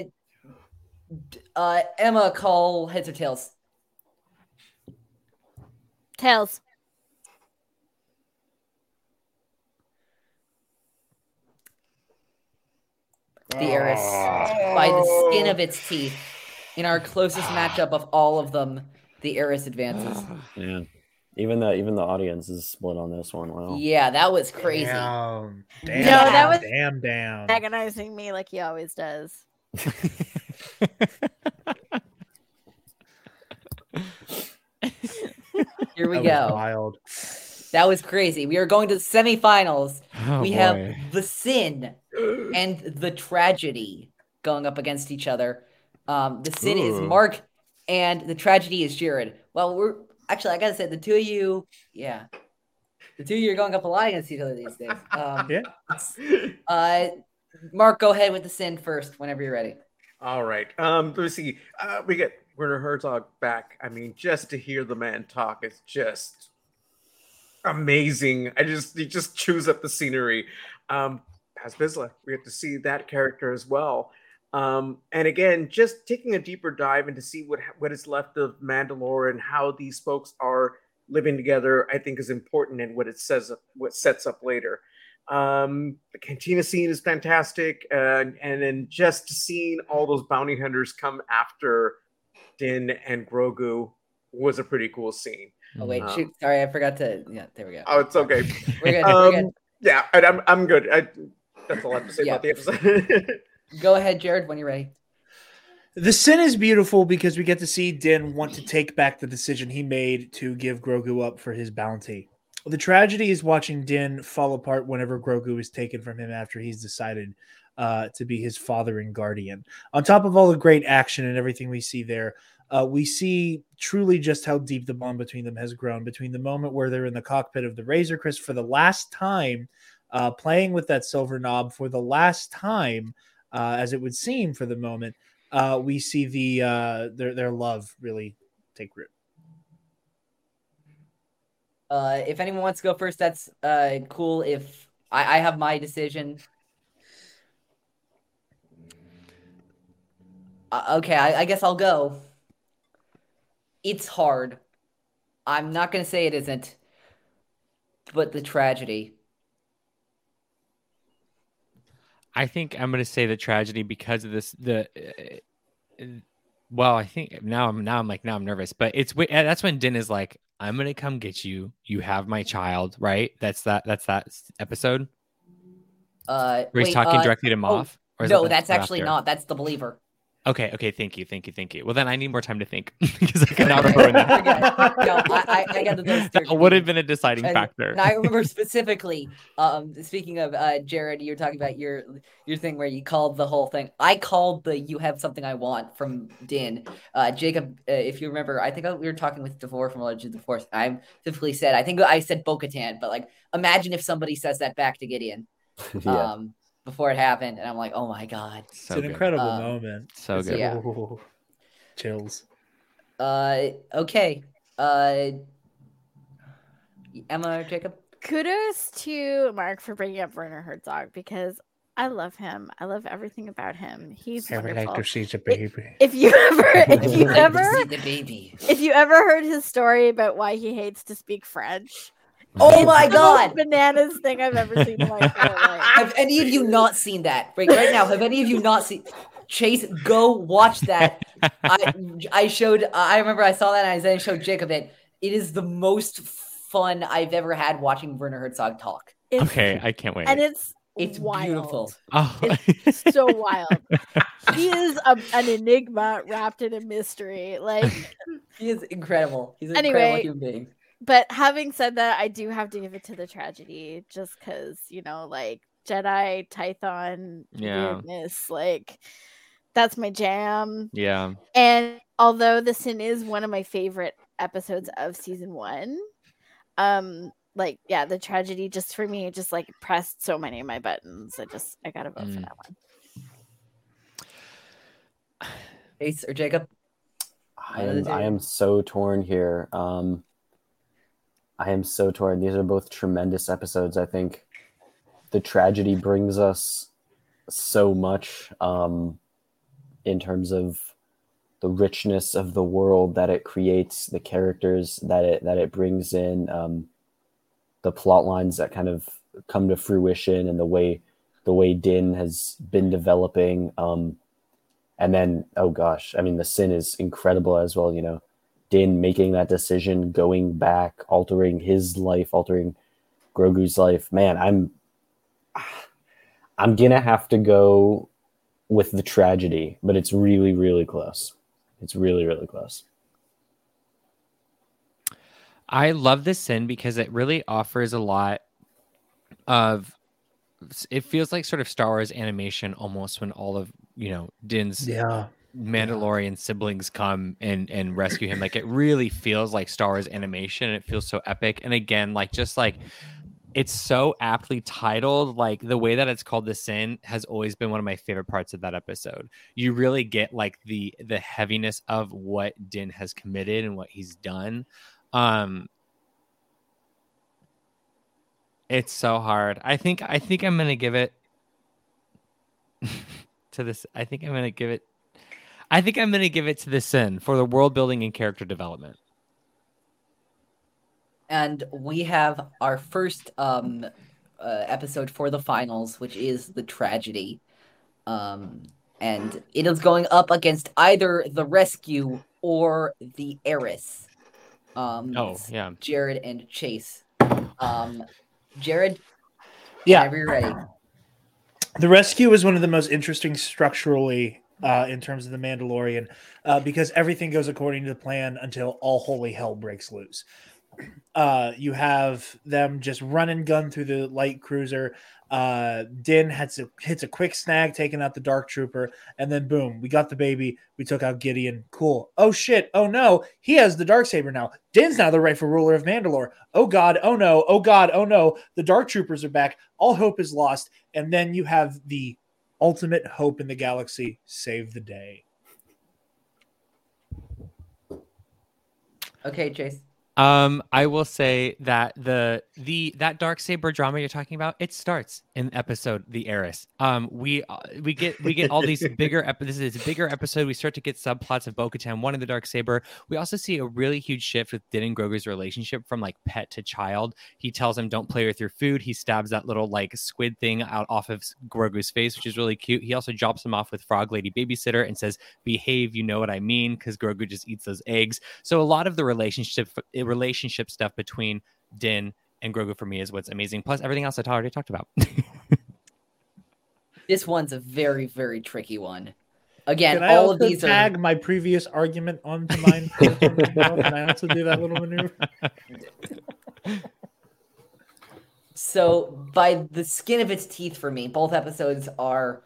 uh, Emma, call heads or tails. Tails. The heiress by the skin of its teeth. In our closest matchup of all of them, the Heiress advances. Yeah. Even the even the audience is split on this one. Wow. Yeah, that was crazy. Damn. Damn. No, that was- damn damn. Agonizing me like he always does. Here we That was go. Wild. That was crazy. We are going to the semifinals. Oh, we boy. have the sin and the tragedy going up against each other. Um, the sin is Mark, and the tragedy is Jared. Well, we're actually I gotta say the two of you, yeah, the two of you are going up a lot against each other these days. Um, Yeah. Uh, Mark, go ahead with the sin first whenever you're ready. All right. Um, let's see. Uh, we get Werner Herzog back. I mean, just to hear the man talk is just amazing. I just he just chews up the scenery. Um, Paz Vizsla, we get to see that character as well. Um, and again, just taking a deeper dive into see what what is left of Mandalore and how these folks are living together, I think is important and what it says what sets up later. Um, the cantina scene is fantastic, and and then just seeing all those bounty hunters come after Din and Grogu was a pretty cool scene. Oh wait, Mhm. shoot, sorry, I forgot to. Yeah, there we go. Oh, it's okay. We're good. we're good. Um, yeah, and I'm I'm good. I, that's all I have to say Yeah. about the episode. Go ahead, Jared, when you're ready. The sin is beautiful because we get to see Din want to take back the decision he made to give Grogu up for his bounty. The tragedy is watching Din fall apart whenever Grogu is taken from him after he's decided uh, to be his father and guardian. On top of all the great action and everything we see there, uh, we see truly just how deep the bond between them has grown. Between the moment where they're in the cockpit of the Razor Crest for the last time, uh, playing with that silver knob for the last time, uh, as it would seem for the moment, uh, we see the uh, their their love really take root. Uh, if anyone wants to go first, that's cool. If I, I have my decision. Uh, okay, I, I guess I'll go. It's hard. I'm not gonna say it isn't, but the tragedy. I think I'm going to say the tragedy because of this. The uh, well, I think now I'm now I'm like now I'm nervous, but it's uh, that's when Din is like, "I'm going to come get you. You have my child." Right? That's that. That's that episode Uh, where he's wait, talking uh, directly to Moff. or is no, the- that's actually after? not. That's the believer. Okay. Okay. Thank you. Thank you. Thank you. Well, then I need more time to think because I cannot remember that. Forget it. No, I, I, I got the those two That would have been a deciding And- factor. And I remember specifically, um, speaking of uh, Jared, you were talking about your your thing where you called the whole thing. I called the "You have something I want" from Din. Uh, Jacob, uh, if you remember, I think we were talking with Devore from Legends of the Force. I specifically said, I think I said Bo-Katan, but like, imagine if somebody says that back to Gideon yeah. um, before it happened, and I'm like, oh my god. It's so an good. incredible Um, moment. So It's good. Yeah. Ooh, chills. Uh, okay. Uh, Emma or Jacob. Kudos to Mark for bringing up Werner Herzog because I love him. I love everything about him. He's wonderful. see the baby. If you ever, if you I'd like to ever, see the baby. if you ever heard his story about why he hates to speak French, Oh it's my the most god. bananas thing I've ever seen in my entire life. Have any of you not seen that? Right, right now, have any of you not seen Chase, go watch that. I I showed I remember I saw that and I then showed Jacob it. It is the most fun I've ever had watching Werner Herzog talk. It's, okay, I can't wait. and it's It's wild. beautiful. oh. It's so wild. He is a, an enigma wrapped in a mystery. Like He is incredible. He's an Anyway, incredible human being. But having said that, I do have to give it to the tragedy just because, you know, like Jedi, Tython, Yeah. weirdness, like that's my jam. Yeah. And although the sin is one of my favorite episodes of season one, um, like yeah, the tragedy just for me just like pressed so many of my buttons. I just I gotta vote for Mm. that one. Ace or Jacob? I One of the am, I am so torn here. Um, I am so torn. These are both tremendous episodes. I think the tragedy brings us so much um, in terms of the richness of the world that it creates, the characters that it that it brings in, um, the plot lines that kind of come to fruition, and the way the way Din has been developing. Um, and then, oh gosh, I mean, the sin is incredible as well. You know, Din making that decision, going back, altering his life, altering Grogu's life. Man, I'm, I'm gonna have to go with the tragedy, but it's really, really close. It's really, really close. I love this sin because it really offers a lot of it feels like sort of Star Wars animation almost when all of you know Din's Yeah. Mandalorian siblings come and and rescue him. Like it really feels like Star Wars animation. It feels so epic. And again, like just like it's so aptly titled. Like the way that it's called the sin has always been one of my favorite parts of that episode. You really get like the the heaviness of what Din has committed and what he's done. Um it's so hard. I think I think I'm gonna give it to this. I think I'm gonna give it I think I'm going to give it to the Sin for the world building and character development. And we have our first um, uh, episode for the finals, which is the tragedy. Um, and it is going up against either the rescue or the heiress. Um, Oh, yeah. Jared and Chase. Um, Jared, Yeah. whenever you're ready. The rescue is one of the most interesting structurally uh, in terms of the Mandalorian uh, because everything goes according to the plan until all holy hell breaks loose. Uh, you have them just run and gun through the light cruiser. Uh, Din hits a, hits a quick snag, taking out the dark trooper, and then boom, we got the baby. We took out Gideon. Cool. Oh shit. Oh no, he has the dark saber now. Din's now the rightful ruler of Mandalore. Oh god. Oh no. Oh god. Oh no. The dark troopers are back. All hope is lost. And then you have the ultimate hope in the galaxy save the day. Okay, Chase. Um, I will say that the the that dark saber drama you're talking about it starts in episode The Heiress. Um, we uh, we get we get all these bigger ep- this is a bigger episode. We start to get subplots of Bo-Katan wanting the dark saber. We also see a really huge shift with Din and Grogu's relationship from like pet to child. He tells him, "Don't play with your food." He stabs that little like squid thing out off of Grogu's face, which is really cute. He also drops him off with Frog Lady babysitter and says, "Behave, you know what I mean," because Grogu just eats those eggs. So a lot of the relationship relationship stuff between Din and Grogu for me is what's amazing. Plus everything else I already talked about. This one's a very, very tricky one. Again, Can I all also of these tag are my previous argument onto mine? first? Can I also do that little maneuver? so by the skin of its teeth for me. Both episodes are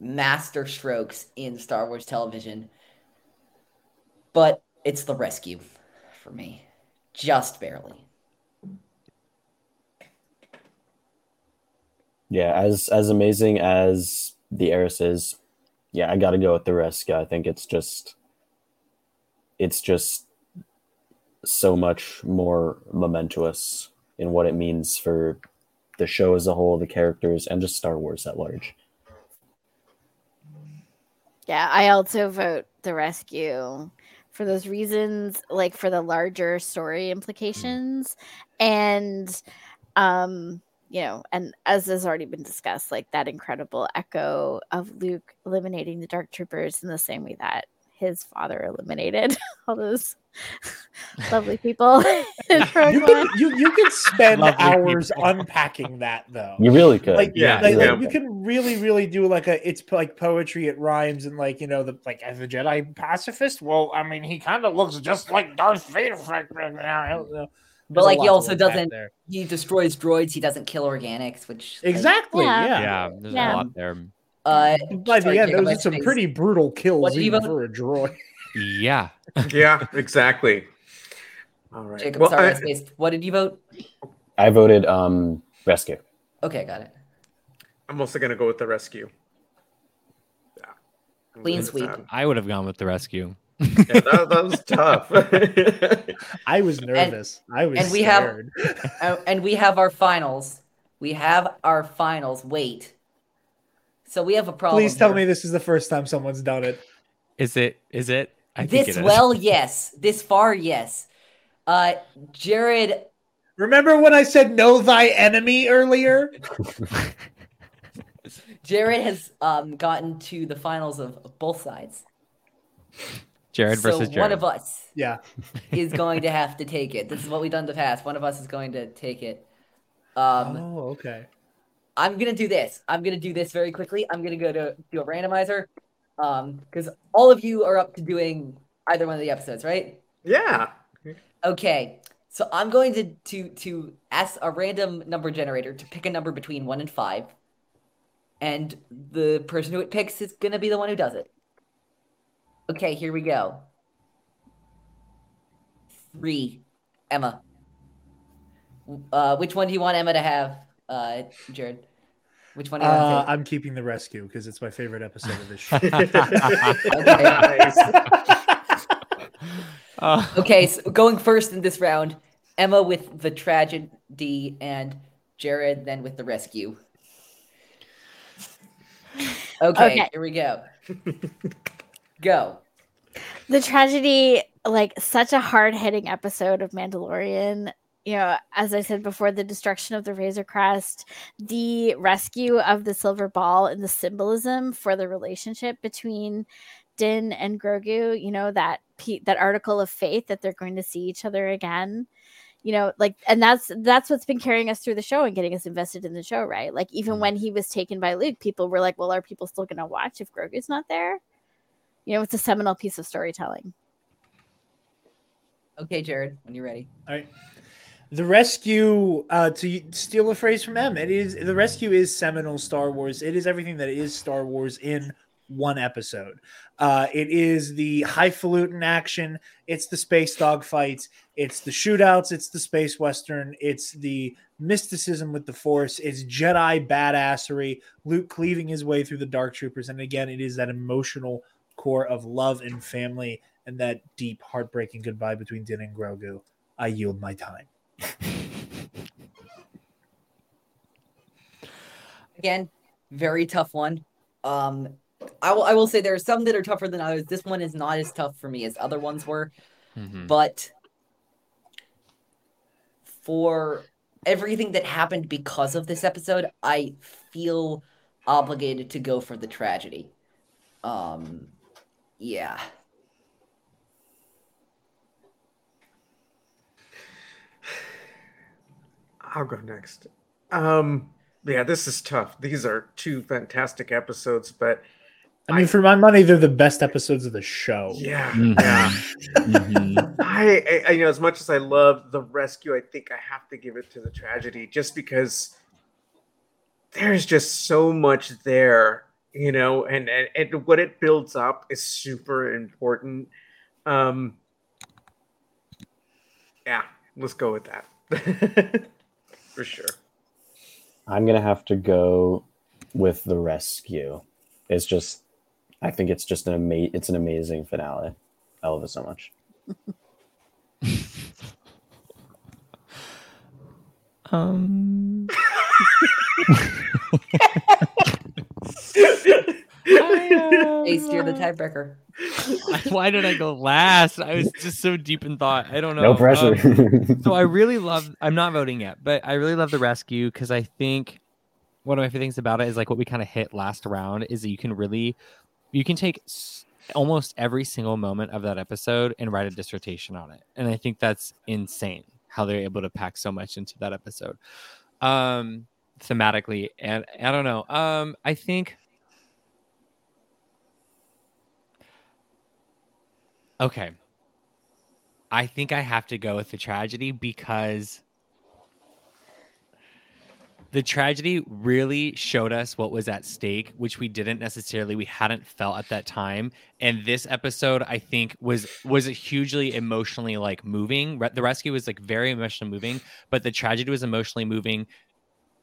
master strokes in Star Wars television, but it's the rescue for me, just barely. Yeah, as as amazing as the heiress is, yeah, I got to go with the risk. I think it's just, it's just so much more momentous in what it means for the show as a whole, the characters, and just Star Wars at large. Yeah, I also vote the rescue for those reasons, like for the larger story implications, and um, you know, and as has already been discussed, like that incredible echo of Luke eliminating the Dark Troopers in the same way that his father eliminated all those lovely people. You One. can you you can spend Lovely hours people. unpacking that though. You really could. like Yeah, like, yeah. like, you can really really do like a it's like poetry it rhymes and like you know the like as a jedi pacifist well i mean he kind of looks just like darth vader right now. I don't know. But There's a like he also doesn't he destroys droids, he doesn't kill organics, which like, exactly Yeah. yeah, Yeah, there's Yeah. a lot there. Uh by the end Jacob, those are some spaced. pretty brutal kills What even for a droid Yeah. yeah, exactly. All right. Jacob, well, sorry, I I. What did you vote? I voted um rescue. Okay, got it. I'm also gonna go with the rescue. Yeah. I'm Clean sweep. I would have gone with the rescue. Yeah, that, that was tough. i was nervous i was and we have- scared. Uh, and we have our finals. We have our finals. Wait. So we have a problem. please tell here. me this is the first time someone's done it Is it? Is it? I think this it is. well, yes. This far, yes. Uh, Jared, remember when i said know thy enemy earlier Jared has um gotten to the finals of both sides. Jared so versus Jared. one of us yeah is going to have to take it. This is what we've done in the past. One of us is going to take it. Um, oh okay I'm gonna do this. I'm gonna do this very quickly. I'm gonna go to do a randomizer, um, because all of you are up to doing either one of the episodes, right? yeah. Okay. So I'm going to to to ask a random number generator to pick a number between one and five, and the person who it picks is gonna be the one who does it. Okay, here we go. Three, Emma. Uh, which one do you want Emma to have, uh, Jared? Which one do you uh, want to i'm keeping the rescue because it's my favorite episode of this show nice. Uh. Okay, so going first in this round, Emma with the tragedy and Jared then with the rescue. Okay, Okay. here we go. Go. the tragedy like such a hard-hitting episode of mandalorian you know as i said before the destruction of the razor crest the rescue of the silver ball and the symbolism for the relationship between din and grogu you know that pe- that article of faith that they're going to see each other again you know like and that's that's what's been carrying us through the show and getting us invested in the show right like even Mm. when he was taken by luke people were like well are people still going to watch if grogu's not there you know it's a seminal piece of storytelling Okay, Jared, when you're ready. All right. The rescue, uh, to steal a phrase from M, it is the rescue is seminal Star Wars. It is everything that is Star Wars in one episode. Uh, it is the highfalutin action. It's the space dog fights. It's the shootouts. It's the space western. It's the mysticism with the Force. It's Jedi badassery. Luke cleaving his way through the Dark Troopers, and again, it is that emotional core of love and family and that deep, heartbreaking goodbye between Din and Grogu. I yield my time. Again, very tough one. Um, I will I will say there are some that are tougher than others. This one is not as tough for me as other ones were, mhm. but for everything that happened because of this episode, I feel obligated to go for the tragedy. Um, yeah. I'll go next. Um, yeah, this is tough. These are two fantastic episodes, but I mean, for my money, they're the best episodes of the show. yeah, Mhm. yeah. Mhm. I, I, I- you know, as much as I love the rescue, I think I have to give it to the tragedy, just because there's just so much there, you know, and and, and what it builds up is super important. Um, yeah, let's go with that for sure. I'm gonna have to go with the rescue. It's just, I think it's just an ama- It's an amazing finale. I love it so much. Um, Ace, you're the tiebreaker. why did I go last? I was just so deep in thought. I don't know. No pressure. Um, so I really love. I'm not voting yet, but I really love the rescue because I think one of my favorite things about it is like what we kind of hit last round is that you can really, you can take s- almost every single moment of that episode and write a dissertation on it. And I think that's insane how they're able to pack so much into that episode. Um thematically and I don't know. Um I think Okay. I think I have to go with the tragedy because the tragedy really showed us what was at stake which we didn't necessarily we hadn't felt at that time and this episode i think was was hugely emotionally like moving Re- the rescue was like very emotionally moving but the tragedy was emotionally moving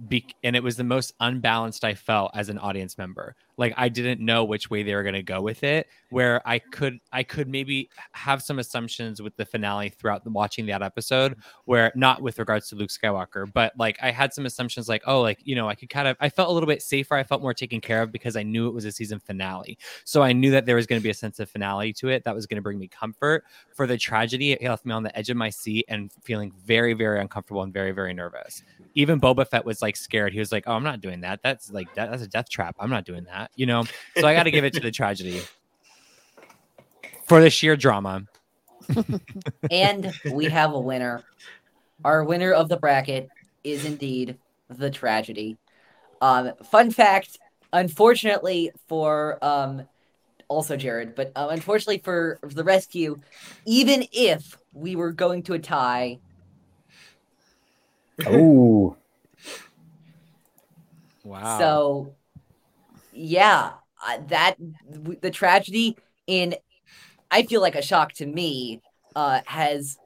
be- and it was the most unbalanced I felt as an audience member. Like I didn't know which way they were going to go with it. Where I could, I could maybe have some assumptions with the finale throughout the, watching that episode. Mm-hmm. Where not with regards to Luke Skywalker, but like I had some assumptions, like oh, like you know, I could kind of, I felt a little bit safer. I felt more taken care of because I knew it was a season finale. So I knew that there was going to be a sense of finale to it that was going to bring me comfort. For the tragedy, it left me on the edge of my seat and feeling very, very uncomfortable and very, very nervous. Even Boba Fett was like scared. He was like, "Oh, I'm not doing that. That's like that, that's a death trap. I'm not doing that." You know. So I got to give it to the tragedy for the sheer drama. and we have a winner. Our winner of the bracket is indeed the tragedy. Um, fun fact, unfortunately for um, also Jared, but uh, unfortunately for the rescue, even if we were going to a tie, Oh, Wow. so yeah, that the tragedy in I feel like a shock to me uh, has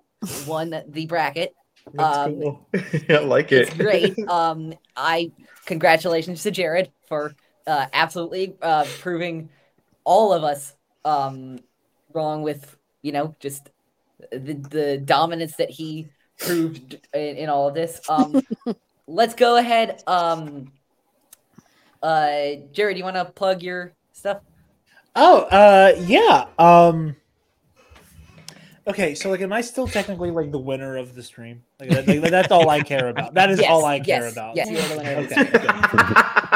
won the bracket. Um, cool. I like it. It's great. Um, I congratulations to Jared for uh, absolutely uh, proving all of us um, wrong with you know just the the dominance that he proved in, in all of this. Um, let's go ahead. Um, uh, Jared, do you want to plug your stuff? Oh, uh, yeah. Um, okay, so like, am I still technically like the winner of the stream? Like, that, like, that's all I care about. That is Yes, all I care about. Yes, you're the winner. Okay.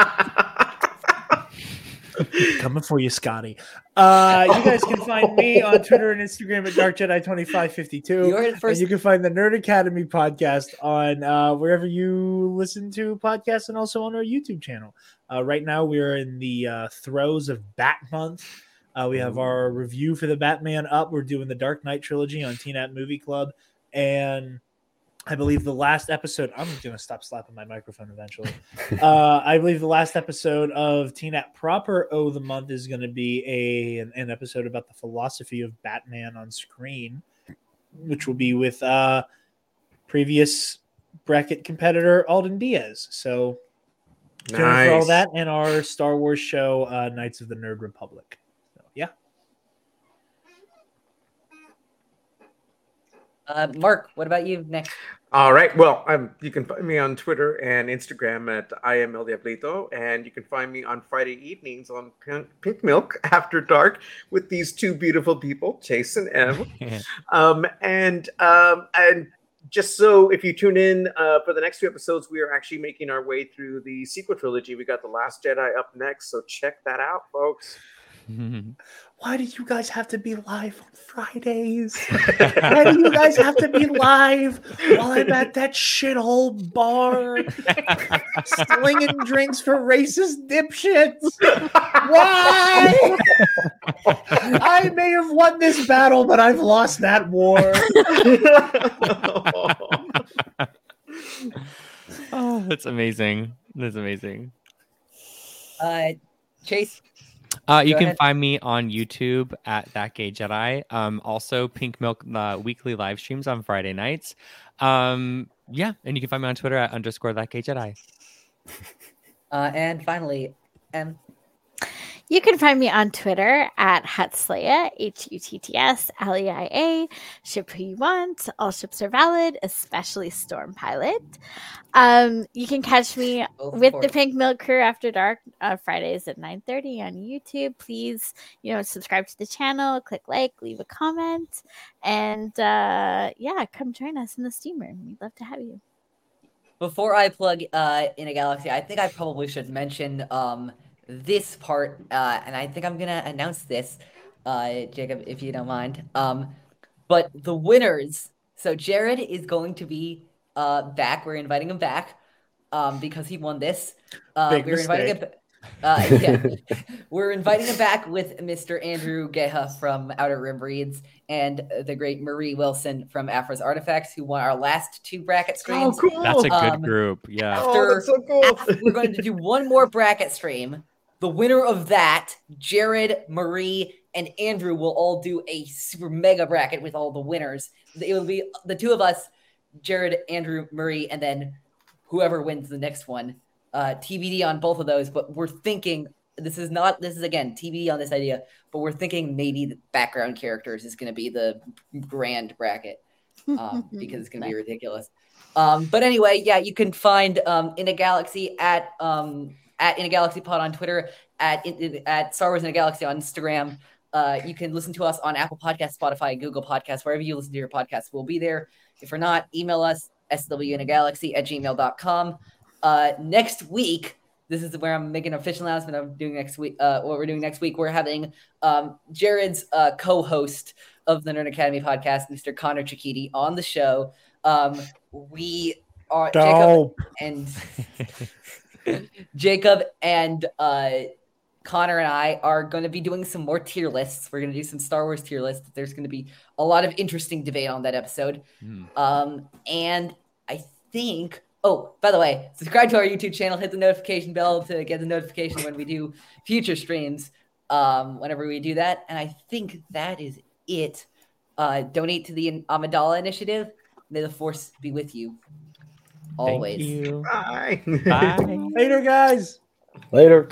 Coming for you, Scotty. Uh, you guys can find me on Twitter and Instagram at Dark Jedi twenty five fifty two. First. you can find the Nerd Academy podcast on uh, wherever you listen to podcasts and also on our YouTube channel. Uh, right now, we are in the uh, throes of Bat Month. Uh, we have our review for the Batman up. We're doing the Dark Knight trilogy on TNAT Movie Club. And I believe the last episode, I'm going to stop slapping my microphone eventually. uh, I believe the last episode of TNAT proper O the month is going to be a an, an episode about the philosophy of Batman on screen, which will be with uh, previous bracket competitor Alden Diaz. So tune in for all that and our Star Wars show, uh, Knights of the Nerd Republic. So yeah, Uh, Mark, what about you next? All right. Well, um, you can find me on Twitter and Instagram at I am El Diablito, and you can find me on Friday evenings on Pink, Pink Milk After Dark with these two beautiful people, Chase and Em. Um, and um, and just so if you tune in uh, for the next two episodes, we are actually making our way through the sequel trilogy. We got the Last Jedi up next, so check that out, folks. why do you guys have to be live on Fridays? Why do you guys have to be live while I'm at that shithole bar slinging drinks for racist dipshits? Why? I may have won this battle, but I've lost that war. oh, that's amazing. That's amazing. Uh, Chase. Uh, you Go can ahead. find me on YouTube at That Gay Jedi. Um, also Pink Milk uh, weekly live streams on Friday nights. Um, yeah, and you can find me on Twitter at underscore That Gay Jedi. Uh, and finally, M. You can find me on Twitter at Huttsleia, H U T T S L E I A. Ship who you want. All ships are valid, especially Storm Pilot. Um, you can catch me with the. Pink Milk Crew after dark uh, Fridays at 9:30 on YouTube. Please, you know, subscribe to the channel, click like, leave a comment, and uh, yeah, come join us in the steam room. We'd love to have you. Before I plug uh, in a galaxy, I think I probably should mention um, this part, uh, and I think I'm gonna announce this. uh, Jacob, if you don't mind. Um, but the winners. So Jared is going to be uh back. We're inviting him back um because he won this. Uh, Big we're inviting him. Uh, yeah, we're inviting him back with Mr. Andrew Geha from Outer Rim Breeds and the great Marie Wilson from Aphra's Artifacts, who won our last two bracket Oh, streams. cool. That's a good Um, group. Yeah. oh, that's so cool. we're going to do one more bracket stream. The winner of that, Jared, Marie, and Andrew will all do a super mega bracket with all the winners. It will be the two of us, Jared, Andrew, Marie, and then whoever wins the next one. Uh, TBD on both of those, but we're thinking this is not this is again TBD on this idea, but we're thinking maybe the background characters is going to be the grand bracket um, because it's going to be ridiculous. Um, but anyway, yeah, you can find um, in a galaxy at um, at in a galaxy pod on Twitter, at at Star Wars in a Galaxy on Instagram. Uh, you can listen to us on Apple Podcasts, Spotify, Google Podcasts, wherever you listen to your podcasts. We'll be there. If we're not, email us swinagalaxy at gmail.com. Uh, next week, this is where I'm making an official announcement. I'm doing next week. Uh, what we're doing next week, we're having um, Jared's uh, co-host of the Nerd Academy podcast, Mr. Connor Chikiti, on the show. Um, we are Jacob and Jacob and uh, Connor and I are going to be doing some more tier lists. We're going to do some Star Wars tier lists. There's going to be a lot of interesting debate on that episode. Hmm. Um, and I think, oh, by the way, subscribe to our YouTube channel, hit the notification bell to get the notification when we do future streams. Um, whenever we do that, and I think that is it. Uh, donate to the Amidala Initiative. May the Force be with you always. Thank you. Bye. Bye. Later, guys. Later.